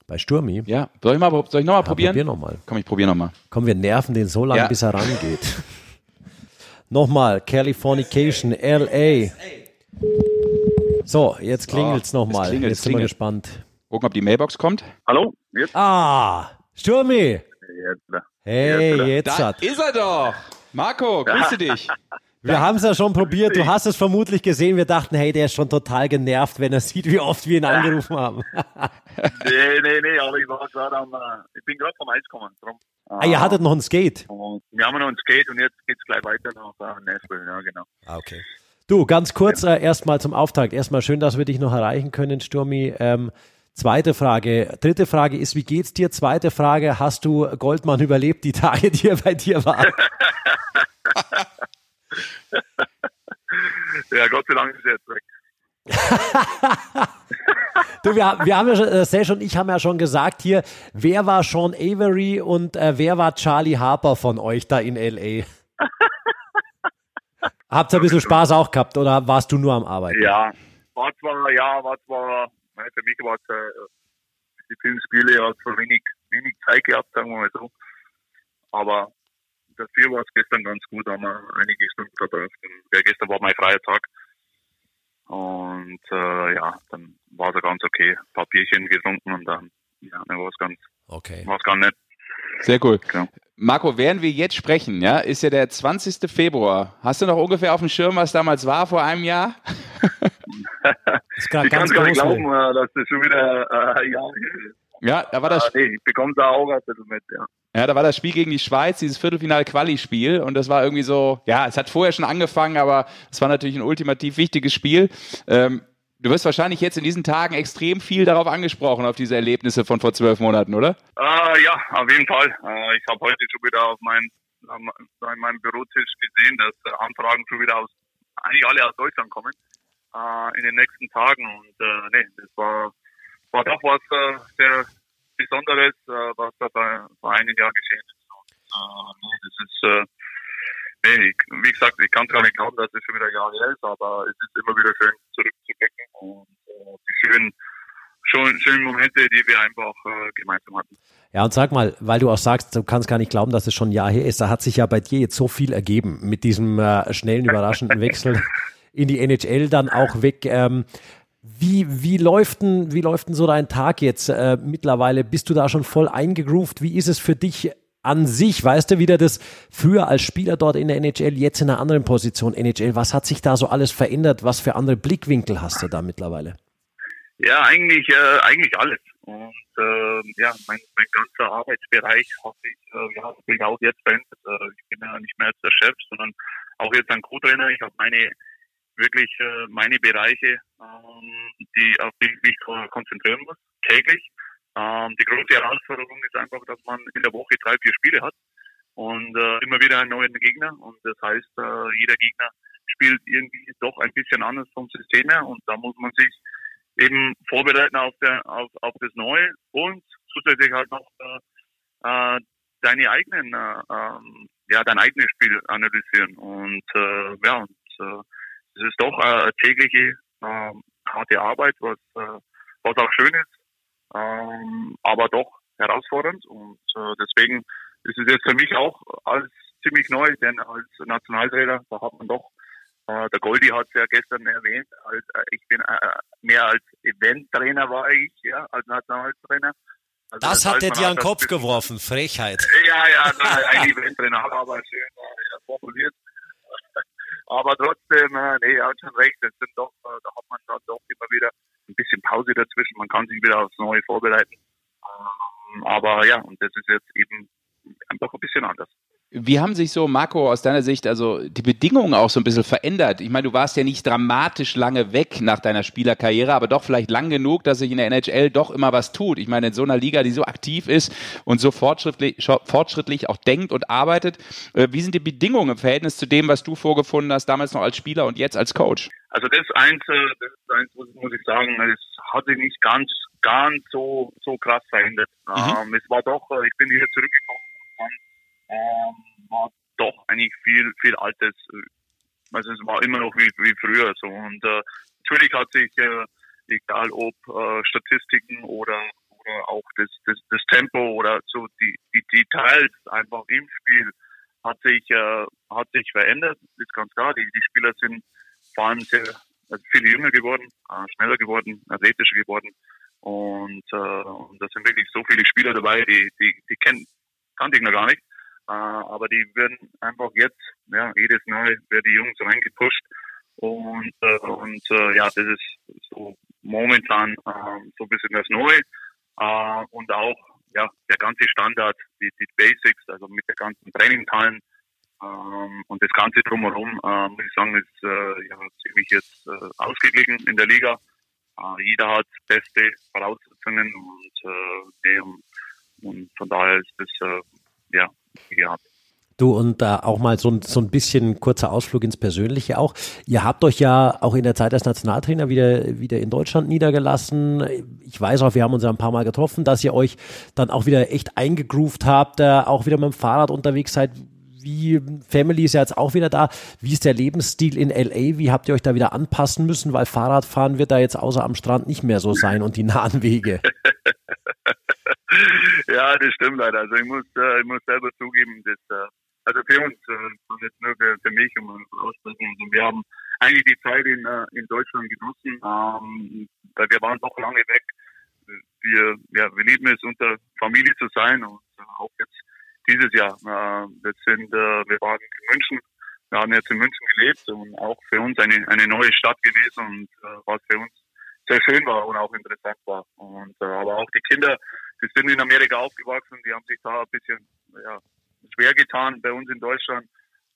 Bei Sturmi. Ja, soll ich, mal, soll ich nochmal Ja, probieren? Probier nochmal. Komm, ich probiere nochmal. Komm, wir nerven den so lange, Ja. bis er rangeht. nochmal, Californication, LA. So, jetzt klingelt's So, nochmal. es klingelt, Jetzt es sind wir klingelt. gespannt. Gucken, ob die Mailbox kommt. Hallo? Jetzt? Ah, Sturmi. Jetzt. Hey, Ja, jetzt Da hat. ist er doch. Marco, grüße dich. Wir haben es ja schon probiert. Du hast es vermutlich gesehen. Wir dachten, hey, der ist schon total genervt, wenn er sieht, wie oft wir ihn angerufen haben. Nee, nee, nee, aber ich war gerade am, äh, ich bin gerade vom Eis gekommen. Drum. Ah, ihr hattet noch ein Skate. Wir haben noch ein Skate und jetzt geht's gleich weiter nach äh, Nashville, ja genau. Ah, okay. Du, ganz kurz äh, erstmal zum Auftakt. Erstmal schön, dass wir dich noch erreichen können, Sturmi. Ähm, zweite Frage. Dritte Frage ist, wie geht's dir? Zweite Frage, hast du Goldmann überlebt, die Tage, die er bei dir war? Ja, Gott sei Dank ist er jetzt weg. Du, wir, haben- wir haben ja schon, äh, Sesh und ich haben ja schon gesagt hier, wer war Sean Avery und äh, wer war Charlie Harper von euch da in L.A.? Habt ihr ein bisschen Spaß auch gehabt oder warst du nur am Arbeiten? Ja, war zwar, ja, war zwar, für mich war es, äh, die vielen Spiele hat so wenig, wenig Zeit gehabt, sagen wir mal so. Aber dafür war es gestern ganz gut, haben wir einige Stunden verbracht. Ja, gestern war mein freier Tag. Und äh, ja, dann war es ganz okay. Ein paar Bierchen getrunken und dann, ja, dann war es ganz, Okay. war's ganz nett. Sehr cool. Ja. Marco, während wir jetzt sprechen, ja, ist ja der 20. Februar. Hast du noch ungefähr auf dem Schirm, was damals war vor einem Jahr? Ich kann ganz es gar nicht glauben, äh, dass das schon wieder, äh, ja, Ja, da war das, äh, nee, ich bekomme da auch ein bisschen mit, ja. ja, da war das Spiel gegen die Schweiz, dieses Viertelfinal-Quali-Spiel. Und das war irgendwie so, ja, es hat vorher schon angefangen, aber es war natürlich ein ultimativ wichtiges Spiel. Ähm, du wirst wahrscheinlich jetzt in diesen Tagen extrem viel darauf angesprochen, auf diese Erlebnisse von vor zwölf Monaten, oder? Äh, ja, auf jeden Fall. Äh, ich habe heute schon wieder auf mein, an meinem Bürotisch gesehen, dass äh, Anfragen schon wieder aus, eigentlich alle aus Deutschland kommen, äh, in den nächsten Tagen. Und äh, nee, das war, war doch was äh, sehr Besonderes, äh, was da vor, vor einem Jahr geschehen ist. Und, äh, das ist, äh, nee, ich, wie gesagt, ich kann gar nicht glauben, dass es schon wieder ein Jahr her ist, aber es ist immer wieder schön zurückzublicken und äh, die schönen, schönen, schönen Momente, die wir einfach äh, gemeinsam hatten. Ja, und sag mal, weil du auch sagst, du kannst gar nicht glauben, dass es schon ein Jahr her ist, da hat sich ja bei dir jetzt so viel ergeben mit diesem äh, schnellen, überraschenden Wechsel in die NHL dann auch weg. Ähm, wie, wie, läuft denn, wie läuft denn so dein Tag jetzt äh, mittlerweile? Bist du da schon voll eingegroovt? Wie ist es für dich an sich? Weißt du, wieder das früher als Spieler dort in der NHL, jetzt in einer anderen Position NHL? Was hat sich da so alles verändert? Was für andere Blickwinkel hast du da mittlerweile? Ja, eigentlich, äh, eigentlich alles. Und äh, ja, mein, mein ganzer Arbeitsbereich hat sich äh, ja, natürlich auch jetzt verändert. Äh, ich bin ja nicht mehr als der Chef, sondern auch jetzt ein Co-Trainer. Ich habe meine wirklich äh, meine Bereiche, ähm, die auf die ich mich ko- konzentrieren muss, täglich. Ähm, die große Herausforderung ist einfach, dass man in der Woche drei, vier Spiele hat und äh, immer wieder einen neuen Gegner. Und das heißt, äh, jeder Gegner spielt irgendwie doch ein bisschen anders vom System her und da muss man sich eben vorbereiten auf, der, auf, auf das Neue und zusätzlich halt noch äh, äh, deine eigenen, äh, ähm, ja, dein eigenes Spiel analysieren. Und äh, ja, und, äh, es ist doch äh, eine tägliche äh, harte Arbeit, was, äh, was auch schön ist, ähm, aber doch herausfordernd. Und äh, deswegen ist es jetzt für mich auch alles ziemlich neu, denn als Nationaltrainer, da hat man doch äh, der Goldi hat es ja gestern erwähnt, als, äh, ich bin äh, mehr als Eventtrainer war ich, ja, als Nationaltrainer. Also Das hat heißt, er dir an den das Kopf geworfen, Frechheit. Ja, ja, nein, ein Eventtrainer, aber schön äh, formuliert. Aber trotzdem, äh, nee, er hat schon recht, es sind doch, äh, da hat man dann doch immer wieder ein bisschen Pause dazwischen, man kann sich wieder aufs Neue vorbereiten. Ähm, aber ja, und das ist jetzt eben einfach ein bisschen anders. Wie haben sich so, Marco, aus deiner Sicht, also die Bedingungen auch so ein bisschen verändert? Ich meine, du warst ja nicht dramatisch lange weg nach deiner Spielerkarriere, aber doch vielleicht lang genug, dass sich in der NHL doch immer was tut. Ich meine, in so einer Liga, die so aktiv ist und so fortschrittlich, fortschrittlich auch denkt und arbeitet, äh, wie sind die Bedingungen im Verhältnis zu dem, was du vorgefunden hast, damals noch als Spieler und jetzt als Coach? Also das eins, äh, das ist eins muss ich sagen, es hat sich nicht ganz, ganz so, so krass verändert. Mhm. Ähm, es war doch, äh, ich bin hier zurückgekommen und ähm, war doch eigentlich viel, viel Altes. Also es war immer noch wie, wie früher so. Und äh, natürlich hat sich, äh, egal ob äh, Statistiken oder oder auch das, das, das Tempo oder so die, die Details einfach im Spiel hat sich äh, hat sich verändert, ist ganz klar. Die, die Spieler sind vor allem sehr also viel jünger geworden, äh, schneller geworden, athletischer geworden. Und, äh, und da sind wirklich so viele Spieler dabei, die, die, die kennen, kannte ich noch gar nicht. Äh, aber die werden einfach jetzt, ja, jedes Mal werden die Jungs reingepusht. Und, äh, und äh, ja, das ist so momentan äh, so ein bisschen das Neue. Äh, und auch ja, der ganze Standard, die, die Basics, also mit der ganzen Trainingteilen ähm, und das Ganze drumherum, äh, muss ich sagen, ist äh, ja, ziemlich jetzt äh, ausgeglichen in der Liga. Äh, jeder hat beste Voraussetzungen und, äh, und von daher ist das äh, ja gehabt. Du, und da auch mal so ein, so ein bisschen kurzer Ausflug ins Persönliche auch. Ihr habt euch ja auch in der Zeit als Nationaltrainer wieder, wieder in Deutschland niedergelassen. Ich weiß auch, wir haben uns ja ein paar Mal getroffen, dass ihr euch dann auch wieder echt eingegroovt habt, äh, auch wieder mit dem Fahrrad unterwegs seid. Wie, Family ist ja jetzt auch wieder da. Wie ist der Lebensstil in LA? Wie habt ihr euch da wieder anpassen müssen? Weil Fahrradfahren wird da jetzt außer am Strand nicht mehr so sein und die nahen Wege. ja, das stimmt leider. Also ich muss, äh, ich muss selber zugeben, dass, äh, also für uns, äh, jetzt nur für, für mich, um aussprechen, also wir haben eigentlich die Zeit in, äh, in Deutschland genossen, ähm, weil wir waren doch lange weg. Wir, ja, wir lieben es, unter Familie zu sein und äh, auch jetzt dieses Jahr. Äh, wir sind, äh, wir waren in München, wir haben jetzt in München gelebt und auch für uns eine, eine neue Stadt gewesen und äh, was für uns sehr schön war und auch interessant war. Und äh, aber auch die Kinder, die sind in Amerika aufgewachsen, die haben sich da ein bisschen ja, schwer getan bei uns in Deutschland.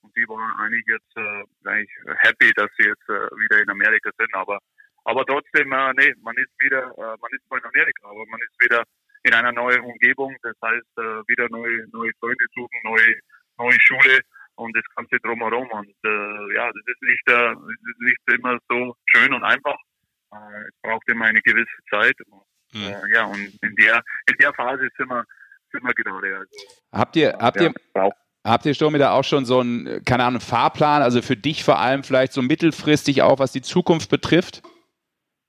Und die waren eigentlich jetzt äh, eigentlich happy, dass sie jetzt äh, wieder in Amerika sind. Aber aber trotzdem, äh, nee, man ist wieder, äh, man ist zwar in Amerika, aber man ist wieder in einer neuen Umgebung. Das heißt, äh, wieder neue, neue Freunde suchen, neue, neue Schule und das Ganze drumherum. Und äh, ja, das ist nicht, äh, das ist nicht immer so schön und einfach. Äh, es braucht immer eine gewisse Zeit. Mhm. Äh, ja, und in der, in der Phase sind wir, sind wir gerade. Also, habt ihr, habt ja, ihr, braucht. Habt ihr Sturmi da auch schon so einen, keine Ahnung, Fahrplan, also für dich vor allem vielleicht so mittelfristig auch, was die Zukunft betrifft,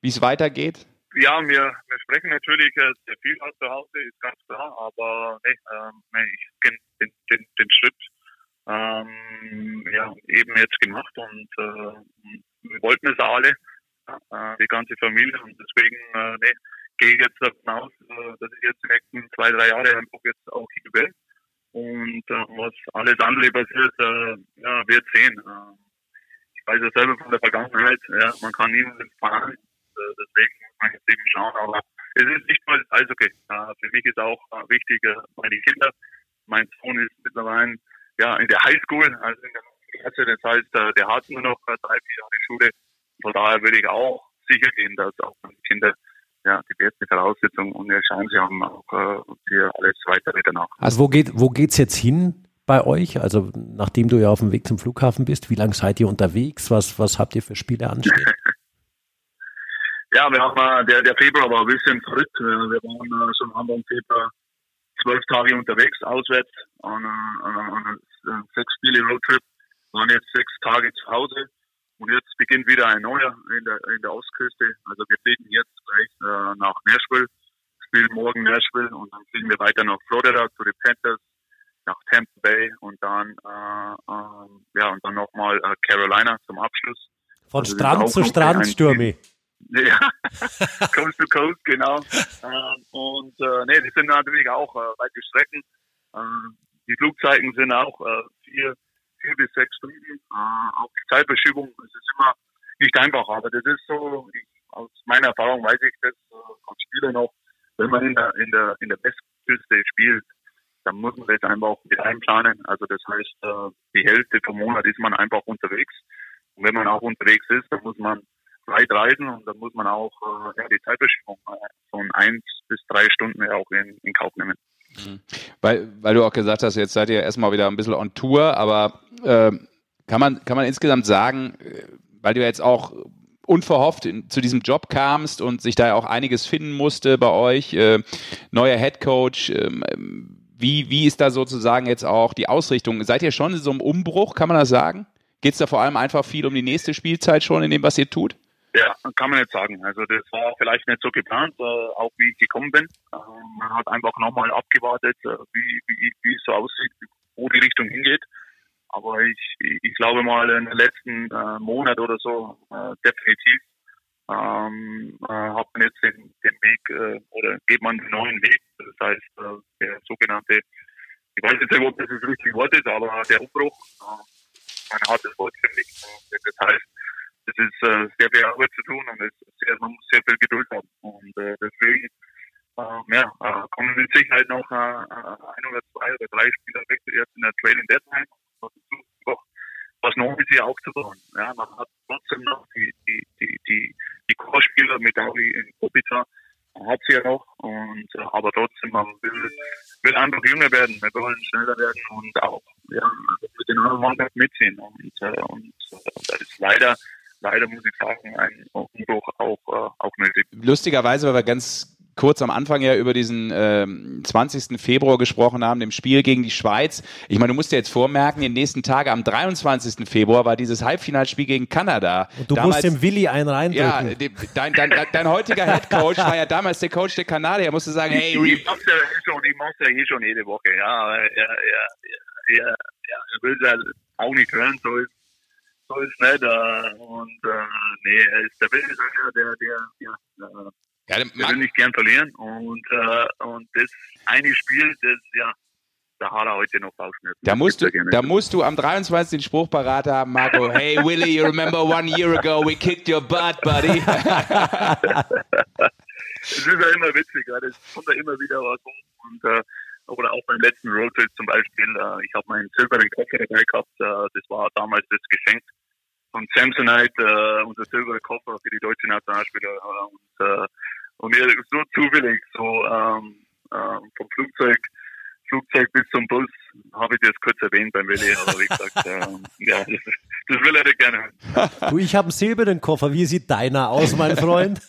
wie es weitergeht? Ja, wir, wir sprechen natürlich äh, sehr viel aus zu Hause, ist ganz klar, aber nee, äh, ich kenne den, den, den Schritt ähm, ja, eben jetzt gemacht und äh, wir wollten es alle, äh, die ganze Familie und deswegen äh, nee, gehe jetzt davon aus, äh, dass ich jetzt die nächsten zwei, drei Jahre einfach jetzt auch hier bin und äh, was alles andere passiert, äh, ja, wird sehen. Äh, ich weiß ja selber von der Vergangenheit, ja, man kann niemanden fahren, äh, deswegen man jetzt eben schauen. Aber es ist nicht nur das Eishockey. Äh, für mich ist auch äh, wichtig, äh, meine Kinder. Mein Sohn ist mittlerweile ja, in der Highschool, also in der Klasse. Das heißt, äh, der hat nur noch drei, vier Jahre Schule. Von daher würde ich auch sicher gehen, dass auch meine Kinder ja, die beste Voraussetzung und eine Chance haben auch äh, für alles weitere danach. Also wo geht wo geht's jetzt hin bei euch? Also nachdem du ja auf dem Weg zum Flughafen bist, wie lange seid ihr unterwegs? Was was habt ihr für Spiele anstehen? Ja, wir haben, äh, der, der Februar war ein bisschen verrückt. Wir waren äh, schon Anfang Februar zwölf Tage unterwegs, auswärts, an, an, an, an sechs Spiele Roadtrip, waren jetzt sechs Tage zu Hause. Und jetzt beginnt wieder ein neuer in der, in der Ostküste. Also wir fliegen jetzt gleich äh, nach Nashville, spielen morgen Nashville und dann fliegen wir weiter nach Florida zu den Panthers, nach Tampa Bay und dann äh, äh, ja und dann nochmal äh, Carolina zum Abschluss. Von also Strand zu Strand, Stürmi. Ja, Coast to Coast, genau. Ähm, und äh, nee, die sind natürlich auch äh, weite Strecken. Ähm, die Flugzeiten sind auch äh, vier, vier bis sechs Stunden. Äh, auch die Zeitverschiebung, das ist immer nicht einfach, aber das ist so, ich, aus meiner Erfahrung weiß ich das äh, als Spieler noch, wenn man in der, in der, in der Westküste spielt, dann muss man das einfach mit einplanen. Also das heißt, äh, die Hälfte vom Monat ist man einfach unterwegs. Und wenn man auch unterwegs ist, dann muss man weit reisen und dann muss man auch äh, ja, die Zeitbestimmung äh, von eins bis drei Stunden ja auch in, in Kauf nehmen. Mhm. Weil, weil du auch gesagt hast, jetzt seid ihr erstmal wieder ein bisschen on Tour, aber äh, kann, man, kann man insgesamt sagen, äh, weil du jetzt auch unverhofft in, zu diesem Job kamst und sich da ja auch einiges finden musste bei euch, äh, neuer Head Coach, ähm, wie, wie ist da sozusagen jetzt auch die Ausrichtung? Seid ihr schon in so einem Umbruch, kann man das sagen? Geht es da vor allem einfach viel um die nächste Spielzeit schon in dem, was ihr tut? Kann man nicht sagen. Also das war vielleicht nicht so geplant, äh, auch wie ich gekommen bin. Äh, man hat einfach nochmal abgewartet, äh, wie, wie, wie es so aussieht, wo die Richtung hingeht. Aber ich, ich glaube mal in den letzten äh, Monat oder so äh, definitiv ähm, äh, hat man jetzt den, den Weg äh, oder geht man den neuen Weg. Das heißt, äh, der sogenannte, ich weiß jetzt nicht, ob das das richtige Wort ist, aber der Umbruch, äh, ein hartes Wort finde ich. Das heißt, es ist äh, sehr viel Arbeit zu tun und sehr, man muss sehr viel Geduld haben. Und äh, deswegen äh, ja, äh, kommen mit Sicherheit noch äh, äh, ein oder zwei oder drei Spieler weg, jetzt in der Trailing Deadline. Was Neues hier aufzubauen. Ja, man hat trotzdem noch die, die, die, die, die Core-Spieler mit Audi in Kopica, man hat sie ja noch, und, äh, aber trotzdem, man will, will einfach jünger werden, wir wollen schneller werden und auch ja, mit den anderen Mannschaft mitziehen. Und, äh, und äh, das ist leider leider muss ich sagen, ein Umbruch auch, äh, auch nötig. Lustigerweise, weil wir ganz kurz am Anfang ja über diesen ähm, 20. Februar gesprochen haben, dem Spiel gegen die Schweiz. Ich meine, du musst dir jetzt vormerken, in den nächsten Tagen am 23. Februar war dieses Halbfinalspiel gegen Kanada. Und du damals, musst dem Willi einen reindrücken. Ja, dein, dein, dein, dein heutiger Head Coach war ja damals der Coach der Kanadier. Er musste sagen, hey, ich, ich mach's ja schon, ich mach's ja hier schon jede Woche, ja, ja, ja, ja, ja, ja, er will es ja auch nicht hören, so ist so ist nicht. Äh, und nee, er ist der Wilde der, der, ja, ja, der will nicht gern verlieren. Und, äh, und das eine Spiel, das, ja, da hat er heute noch Bauchschmerzen. Da musst, du, da musst du am 23. den Spruch parat haben, Marco. Hey, Willie, you remember one year ago we kicked your butt, buddy. Es ist ja immer witzig, ja. das kommt ja immer wieder was um. Und äh, oder auch beim letzten Roadtrip zum Beispiel, äh, ich habe meinen silbernen Koffer dabei gehabt, äh, das war damals das Geschenk von Samsonite, äh, unser silberner Koffer für die deutsche Nationalspieler äh, und, äh, und mir so zufällig, so ähm, äh, vom Flugzeug Flugzeug bis zum Bus habe ich das kurz erwähnt beim Willi, aber wie gesagt, ähm, ja, das, das, will er nicht gerne hören. Du, ich habe einen silbernen Koffer. Wie sieht deiner aus, mein Freund?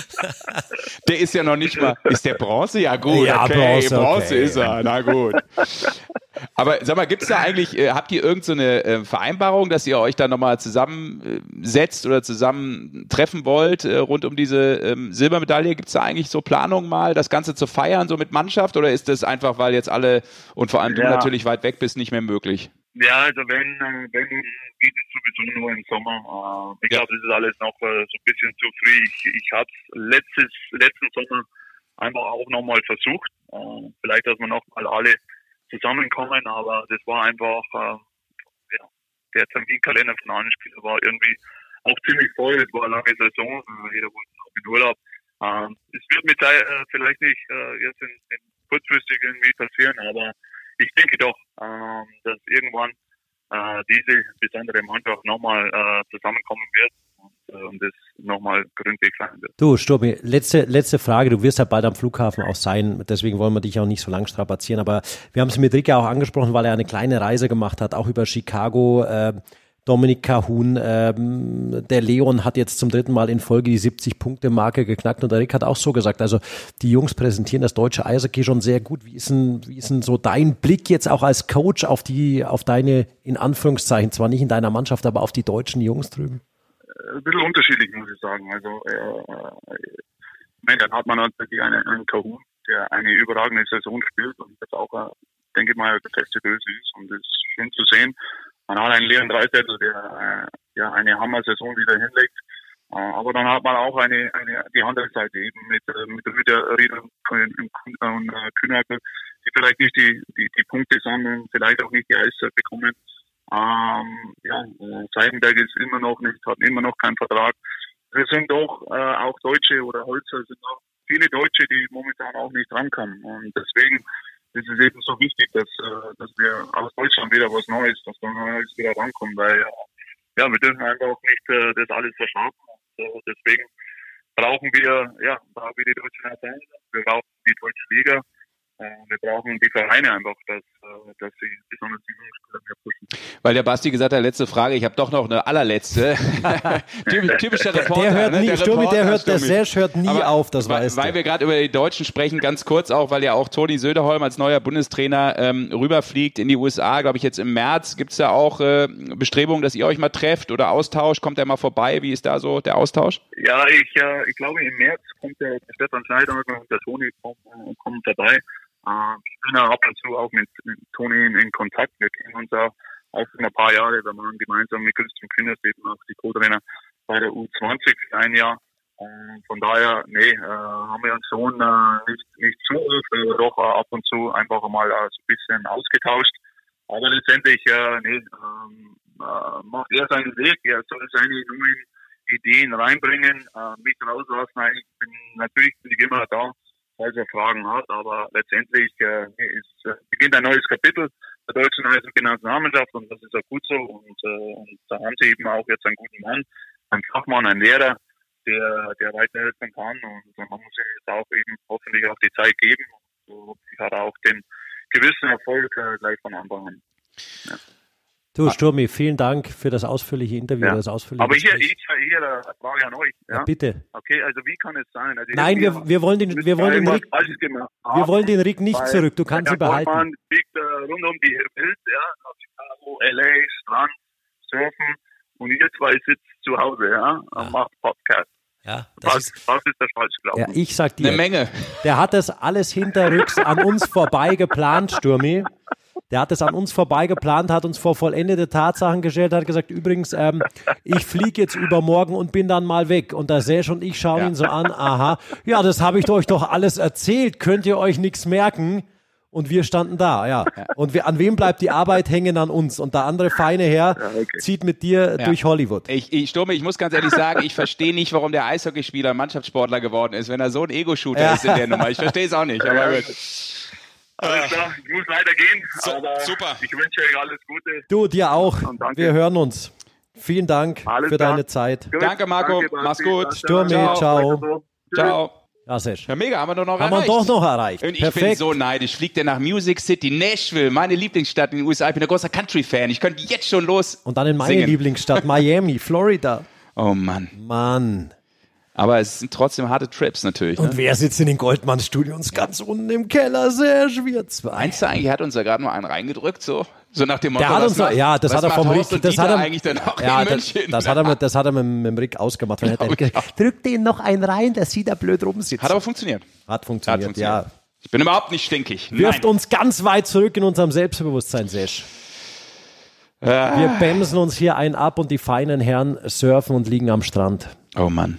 der ist ja noch nicht mal. Ist der Bronze? Ja, gut. Ja, okay, Bronze, Bronze okay. ist er. Na gut. Aber sag mal, gibt es da eigentlich, äh, habt ihr irgendeine so äh, Vereinbarung, dass ihr euch da nochmal zusammensetzt oder zusammen treffen wollt äh, rund um diese ähm, Silbermedaille? Gibt es da eigentlich so Planungen mal, das Ganze zu feiern, so mit Mannschaft? Oder ist das einfach, weil jetzt alle und vor allem ja. du natürlich weit weg bist, nicht mehr möglich? Ja, also wenn, wenn geht es sowieso nur im Sommer. Äh, ich ja. glaube, das ist alles noch äh, so ein bisschen zu früh. Ich, ich habe es letztes, letzten Sommer einfach auch nochmal versucht. Äh, vielleicht, dass wir nochmal alle zusammenkommen, aber das war einfach, äh, ja, der Terminkalender von allen Spielern war irgendwie auch ziemlich voll. Es war eine lange Saison, äh, jeder wollte noch in Urlaub. Ähm, es wird mit äh, vielleicht nicht äh, jetzt in, in kurzfristig irgendwie passieren, aber ich denke doch, äh, dass irgendwann äh, diese besondere Mannschaft nochmal äh, zusammenkommen wird und, äh, und das nochmal gründlich sein wird. Du, Sturmi, letzte, letzte Frage. Du wirst ja bald am Flughafen auch sein, deswegen wollen wir dich auch nicht so lang strapazieren, aber wir haben es mit Rick ja auch angesprochen, weil er eine kleine Reise gemacht hat, auch über Chicago. Dominik Cahun, ähm, der Leon hat jetzt zum dritten Mal in Folge die 70-Punkte-Marke geknackt und der Rick hat auch so gesagt, also die Jungs präsentieren das deutsche Eishockey schon sehr gut. Wie ist denn, wie ist denn so dein Blick jetzt auch als Coach auf die, auf deine, in Anführungszeichen, zwar nicht in deiner Mannschaft, aber auf die deutschen Jungs drüben? Äh, ein bisschen unterschiedlich, muss ich sagen. Also, äh, äh, dann hat man natürlich einen, einen Cahun, der eine überragende Saison spielt und das auch, äh, denke ich mal, der feste Böse ist und das ist schön zu sehen man hat einen leeren Dreizettel, der äh, ja eine Hammer-Saison wieder hinlegt. Äh, aber dann hat man auch eine, eine die andere Seite eben mit, äh, mit Rüder, Rieder und äh, Kühnacker, die vielleicht nicht die, die, die Punkte sammeln, vielleicht auch nicht die Eiszeit bekommen. Ähm, ja, Seidenberg ist immer noch nicht, hat immer noch keinen Vertrag. Wir sind doch äh, auch Deutsche oder Holzer sind auch viele Deutsche, die momentan auch nicht rankommen. Und deswegen ist es eben so wichtig, dass, äh, dass wir aus Deutschland wieder was Neues, dass da Neues wieder rankommt, weil ja, wir dürfen einfach nicht äh, das alles verschlafen. Und, äh, deswegen brauchen wir, ja, brauchen wir die deutsche Nation, wir brauchen die deutsche Liga, äh, wir brauchen die Vereine einfach, dass, äh, dass sie besonders die Jugendspieler mehr pushen. Weil der Basti gesagt hat, letzte Frage, ich habe doch noch eine allerletzte. Typ- Typischer Reporter. Der hört ne? nie, Sturmi, der hört, der. Serge hört nie Aber auf, das weil, weißt Weil wir gerade über die Deutschen sprechen, ganz kurz auch, weil ja auch Toni Söderholm als neuer Bundestrainer ähm, rüberfliegt in die USA, glaube ich, jetzt im März. Gibt es da auch äh, Bestrebungen, dass ihr euch mal trefft oder Austausch? Kommt er mal vorbei? Wie ist da so der Austausch? Ja, ich, äh, ich glaube, im März kommt der, der Stefan Schneider und der Toni kommt, äh, kommt dabei. Äh, ich bin ja ab und zu auch mit, mit Toni in, Kontakt. Wir kennen uns ja auch schon ein paar Jahre. Wir waren gemeinsam mit Christian Kühners eben auch die Co-Trainer bei der U20 für ein Jahr. Und von daher, nee, äh, haben wir uns schon äh, nicht, nicht zu oft, aber doch äh, ab und zu einfach mal äh, so ein bisschen ausgetauscht. Aber letztendlich, äh, nee, ähm, äh, macht er seinen Weg. Er soll seine neuen Ideen reinbringen, äh, mich rauslassen. Ich bin natürlich bin ich immer da, falls er Fragen hat, aber letztendlich äh, ist, äh, beginnt ein neues Kapitel der deutschen Eishockey-Nationalmannschaft und das ist auch gut so. Und, äh, und da haben sie eben auch jetzt einen guten Mann, einen Fachmann, einen Lehrer, der, der weiterhelfen kann. Und da muss ich jetzt auch eben hoffentlich auch die Zeit geben. So, ich hatte auch den gewissen Erfolg äh, gleich von Anfang an. Du, Sturmi, vielen Dank für das ausführliche Interview. Ja. Das ausführliche Aber hier, ich, hier eine Frage an euch. ja, Ja? bitte. Okay, also wie kann es sein? Also Nein, wir, wir wollen den, wir wollen den Rick, wir wollen den Rick nicht zurück. Du kannst ihn behalten. Goldmann fliegt äh, rund um die Welt, ja, nach Chicago, LA, Strand, Surfen und ihr zwei sitzt zu Hause, ja, und macht Podcast. Ja, das Was, ist, was ist das falsch gelaufen? ja, ich sag Eine dir, Menge. der hat das alles hinterrücks an uns vorbei geplant, Sturmi. Der hat es an uns vorbei geplant, hat uns vor vollendete Tatsachen gestellt, hat gesagt, übrigens, ähm, ich fliege jetzt übermorgen und bin dann mal weg. Und da Sesh und ich schauen Ja. ihn so an, aha, ja, das habe ich euch doch alles erzählt, könnt ihr euch nichts merken? Und wir standen da, ja. Und wir, an wem bleibt die Arbeit hängen an uns? Und der andere feine Herr okay. zieht mit dir Ja. durch Hollywood. Ich, ich, Sturme, ich muss ganz ehrlich sagen, ich verstehe nicht, warum der Eishockeyspieler Mannschaftssportler geworden ist, wenn er so ein Ego-Shooter Ja. ist in der Nummer. Ich verstehe es auch nicht, aber gut. Alles klar, ich muss leider gehen, So, aber super. ich wünsche euch alles Gute. Du, dir auch. Danke. Wir hören uns. Vielen Dank Alles für klar. deine Zeit. Gut, Danke, Marco. Basti. Mach's gut. Sturmi, Ciao. ciao. Ciao. Ja, Sesh. Ja, mega, haben wir doch noch Haben wir erreicht. doch noch erreicht. Und ich Perfekt. bin so neidisch. Fliegt er nach Music City, Nashville, meine Lieblingsstadt in den USA. Ich bin ein großer Country-Fan. Ich könnte jetzt schon los. Und dann in meine singen. Lieblingsstadt, Miami, Florida. Oh Mann. Mann. Aber es sind trotzdem harte Trips natürlich. Und Ne? wer sitzt in den Goldmann-Studios ganz unten im Keller? Serge, wir zwei. Meinst du eigentlich, hat uns da gerade nur einen reingedrückt, so? So nach dem Motto, Der hat uns macht- ja, das hat er vom Rick, das hat er eigentlich dann auch ja, in das, München. das hat er, mit, das hat er mit, mit dem Rick ausgemacht. Dann hat er gesagt, drück den noch einen rein, dass sie da blöd rumsitzt. Hat aber funktioniert. Hat funktioniert, Hat funktioniert. ja. Ich bin überhaupt nicht stinkig. Wirft Nein. uns ganz weit zurück in unserem Selbstbewusstsein, Sesh. Ah. Wir bämsen uns hier ein ab und die feinen Herren surfen und liegen am Strand. Oh Mann,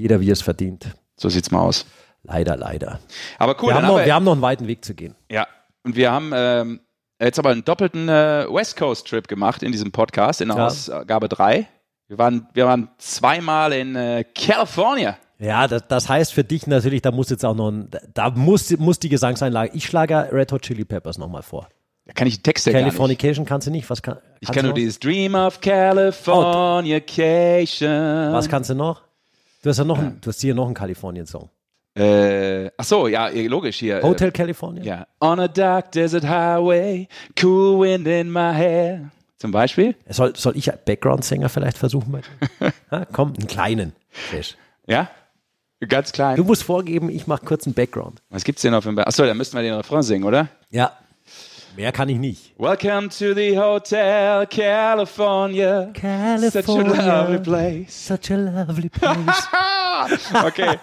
Jeder wie es verdient. so sieht's mal aus. Leider, leider. Aber cool, Wir haben, noch, haben wir haben noch einen weiten Weg zu gehen. Ja, und wir haben ähm, jetzt aber einen doppelten äh, West Coast Trip gemacht in diesem Podcast, in Ja. Ausgabe 3. Wir waren, wir waren zweimal in äh, California. Ja, das, das heißt für dich natürlich, da muss jetzt auch noch ein, da muss, muss die Gesangseinlage. Ich schlage Red Hot Chili Peppers nochmal vor. Da kann ich Texte gar nicht. Californication kannst du nicht. Was kann, Ich kann nur noch? dieses Dream of Californication. Was kannst du noch? Du hast ja noch, einen, du hast hier noch einen Kalifornien-Song. Äh, ach so, ja, eh, logisch hier. Hotel California? Äh, ja. On a dark desert highway, cool wind in my hair. Zum Beispiel? Soll, soll ich Background-Sänger vielleicht versuchen? Ha, komm, einen kleinen. Sesh. Ja? Ganz klein. Du musst vorgeben, ich mache kurz einen Background. Was gibt's denn noch für ein Ba- Achso, dann müssten wir den Refrain singen, oder? Ja. Mehr kann ich nicht. Welcome to the Hotel California. Such a lovely place. Such a lovely place. Okay.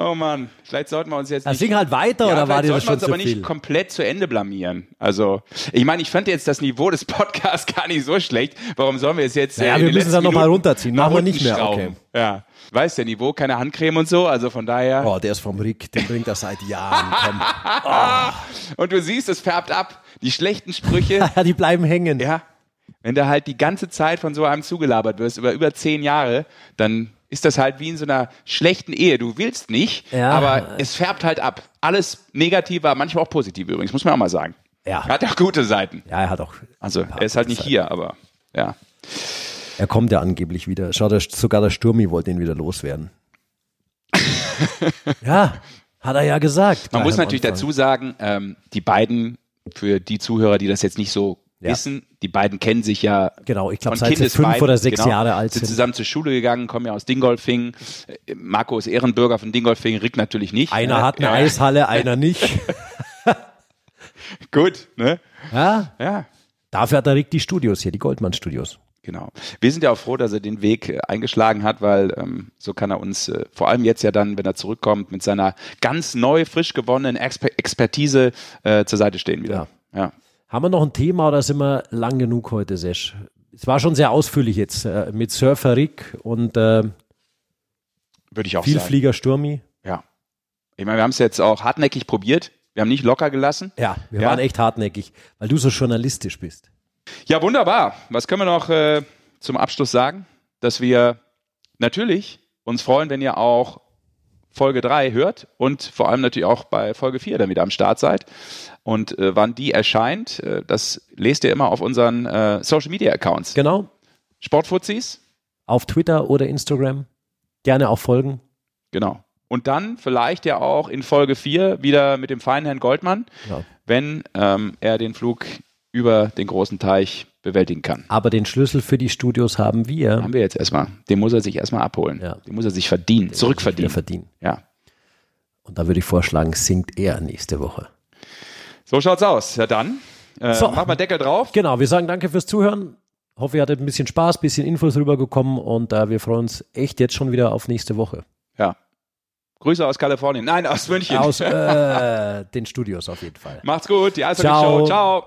Oh Mann, vielleicht sollten wir uns jetzt Dann nicht sing halt weiter, Ja, oder war dir das sollten wir schon uns aber viel? nicht komplett zu Ende blamieren. Also, ich meine, ich fand jetzt das Niveau des Podcasts gar nicht so schlecht. Warum sollen wir es jetzt Naja, in wir müssen es dann noch mal Minuten runterziehen. Machen wir nicht mehr, okay. Ja. Weißt der Niveau, keine Handcreme und so, also von daher. Oh, der ist vom Rick, den bringt er seit Jahren. Komm. Und du siehst, es färbt ab. Die schlechten Sprüche, Ja, die bleiben hängen. ja. Wenn du halt die ganze Zeit von so einem zugelabert wirst, über über zehn Jahre, dann ist das halt wie in so einer schlechten Ehe. Du willst nicht, Ja. aber es färbt halt ab. Alles negative, manchmal auch positiv übrigens, muss man auch mal sagen. Ja. Hat ja auch gute Seiten. Ja, er hat auch. Also er ist halt nicht hier, aber ja. Er kommt ja angeblich wieder. Schau, der, sogar der Sturmi wollte ihn wieder loswerden. ja, hat er ja gesagt. Man muss natürlich Anfang. dazu sagen, ähm, die beiden, für die Zuhörer, die das jetzt nicht so Ja. wissen, die beiden kennen sich ja Genau, ich glaube, seit sie fünf oder sechs genau, Jahre alt sind sind. zusammen zur Schule gegangen, kommen ja aus Dingolfing. Äh, Marco ist Ehrenbürger von Dingolfing, Rick natürlich nicht. Einer Äh, hat eine ja, Eishalle, einer nicht. Gut, ne? Ja, Ja, dafür hat der Rick die Studios hier, die Goldmann-Studios. genau. Wir sind ja auch froh, dass er den Weg äh, eingeschlagen hat, weil ähm, so kann er uns äh, vor allem jetzt ja dann, wenn er zurückkommt, mit seiner ganz neu, frisch gewonnenen Exper Expertise äh, zur Seite stehen wieder. Ja. Haben wir noch ein Thema oder sind wir lang genug heute, Sesh? Es war schon sehr ausführlich jetzt äh, mit Surfer Rick und äh, Würde ich auch sagen. Vielflieger Sturmi. Ja. Ich meine, wir haben es jetzt auch hartnäckig probiert. Wir haben nicht locker gelassen. Ja, wir Ja. waren echt hartnäckig, weil du so journalistisch bist. Ja, wunderbar. Was können wir noch äh, zum Abschluss sagen? Dass wir natürlich uns freuen, wenn ihr auch Folge 3 hört und vor allem natürlich auch bei Folge 4 dann wieder am Start seid. Und äh, wann die erscheint, äh, das lest ihr immer auf unseren äh, Social Media Accounts. Genau. Sportfuzis, Auf Twitter oder Instagram. Gerne auch folgen. genau. Und dann vielleicht ja auch in Folge 4 wieder mit dem feinen Herrn Goldmann, Ja. wenn ähm, er den Flug über den großen Teich bewältigen kann. Aber den Schlüssel für die Studios haben wir. Haben wir jetzt erstmal. Den muss er sich erstmal abholen. Ja. Den muss er sich verdienen, Wir zurückverdienen. verdienen. Ja. Und da würde ich vorschlagen, singt er nächste Woche. So schaut's aus. Ja, dann äh, So. mach mal Deckel drauf. Genau, wir sagen danke fürs Zuhören. Hoffe, ihr hattet ein bisschen Spaß, ein bisschen Infos rübergekommen und äh, wir freuen uns echt jetzt schon wieder auf nächste Woche. Ja. Grüße aus Kalifornien. Nein, aus München. Aus äh, den Studios auf jeden Fall. Macht's gut. Die Eishockey. Show. Ciao.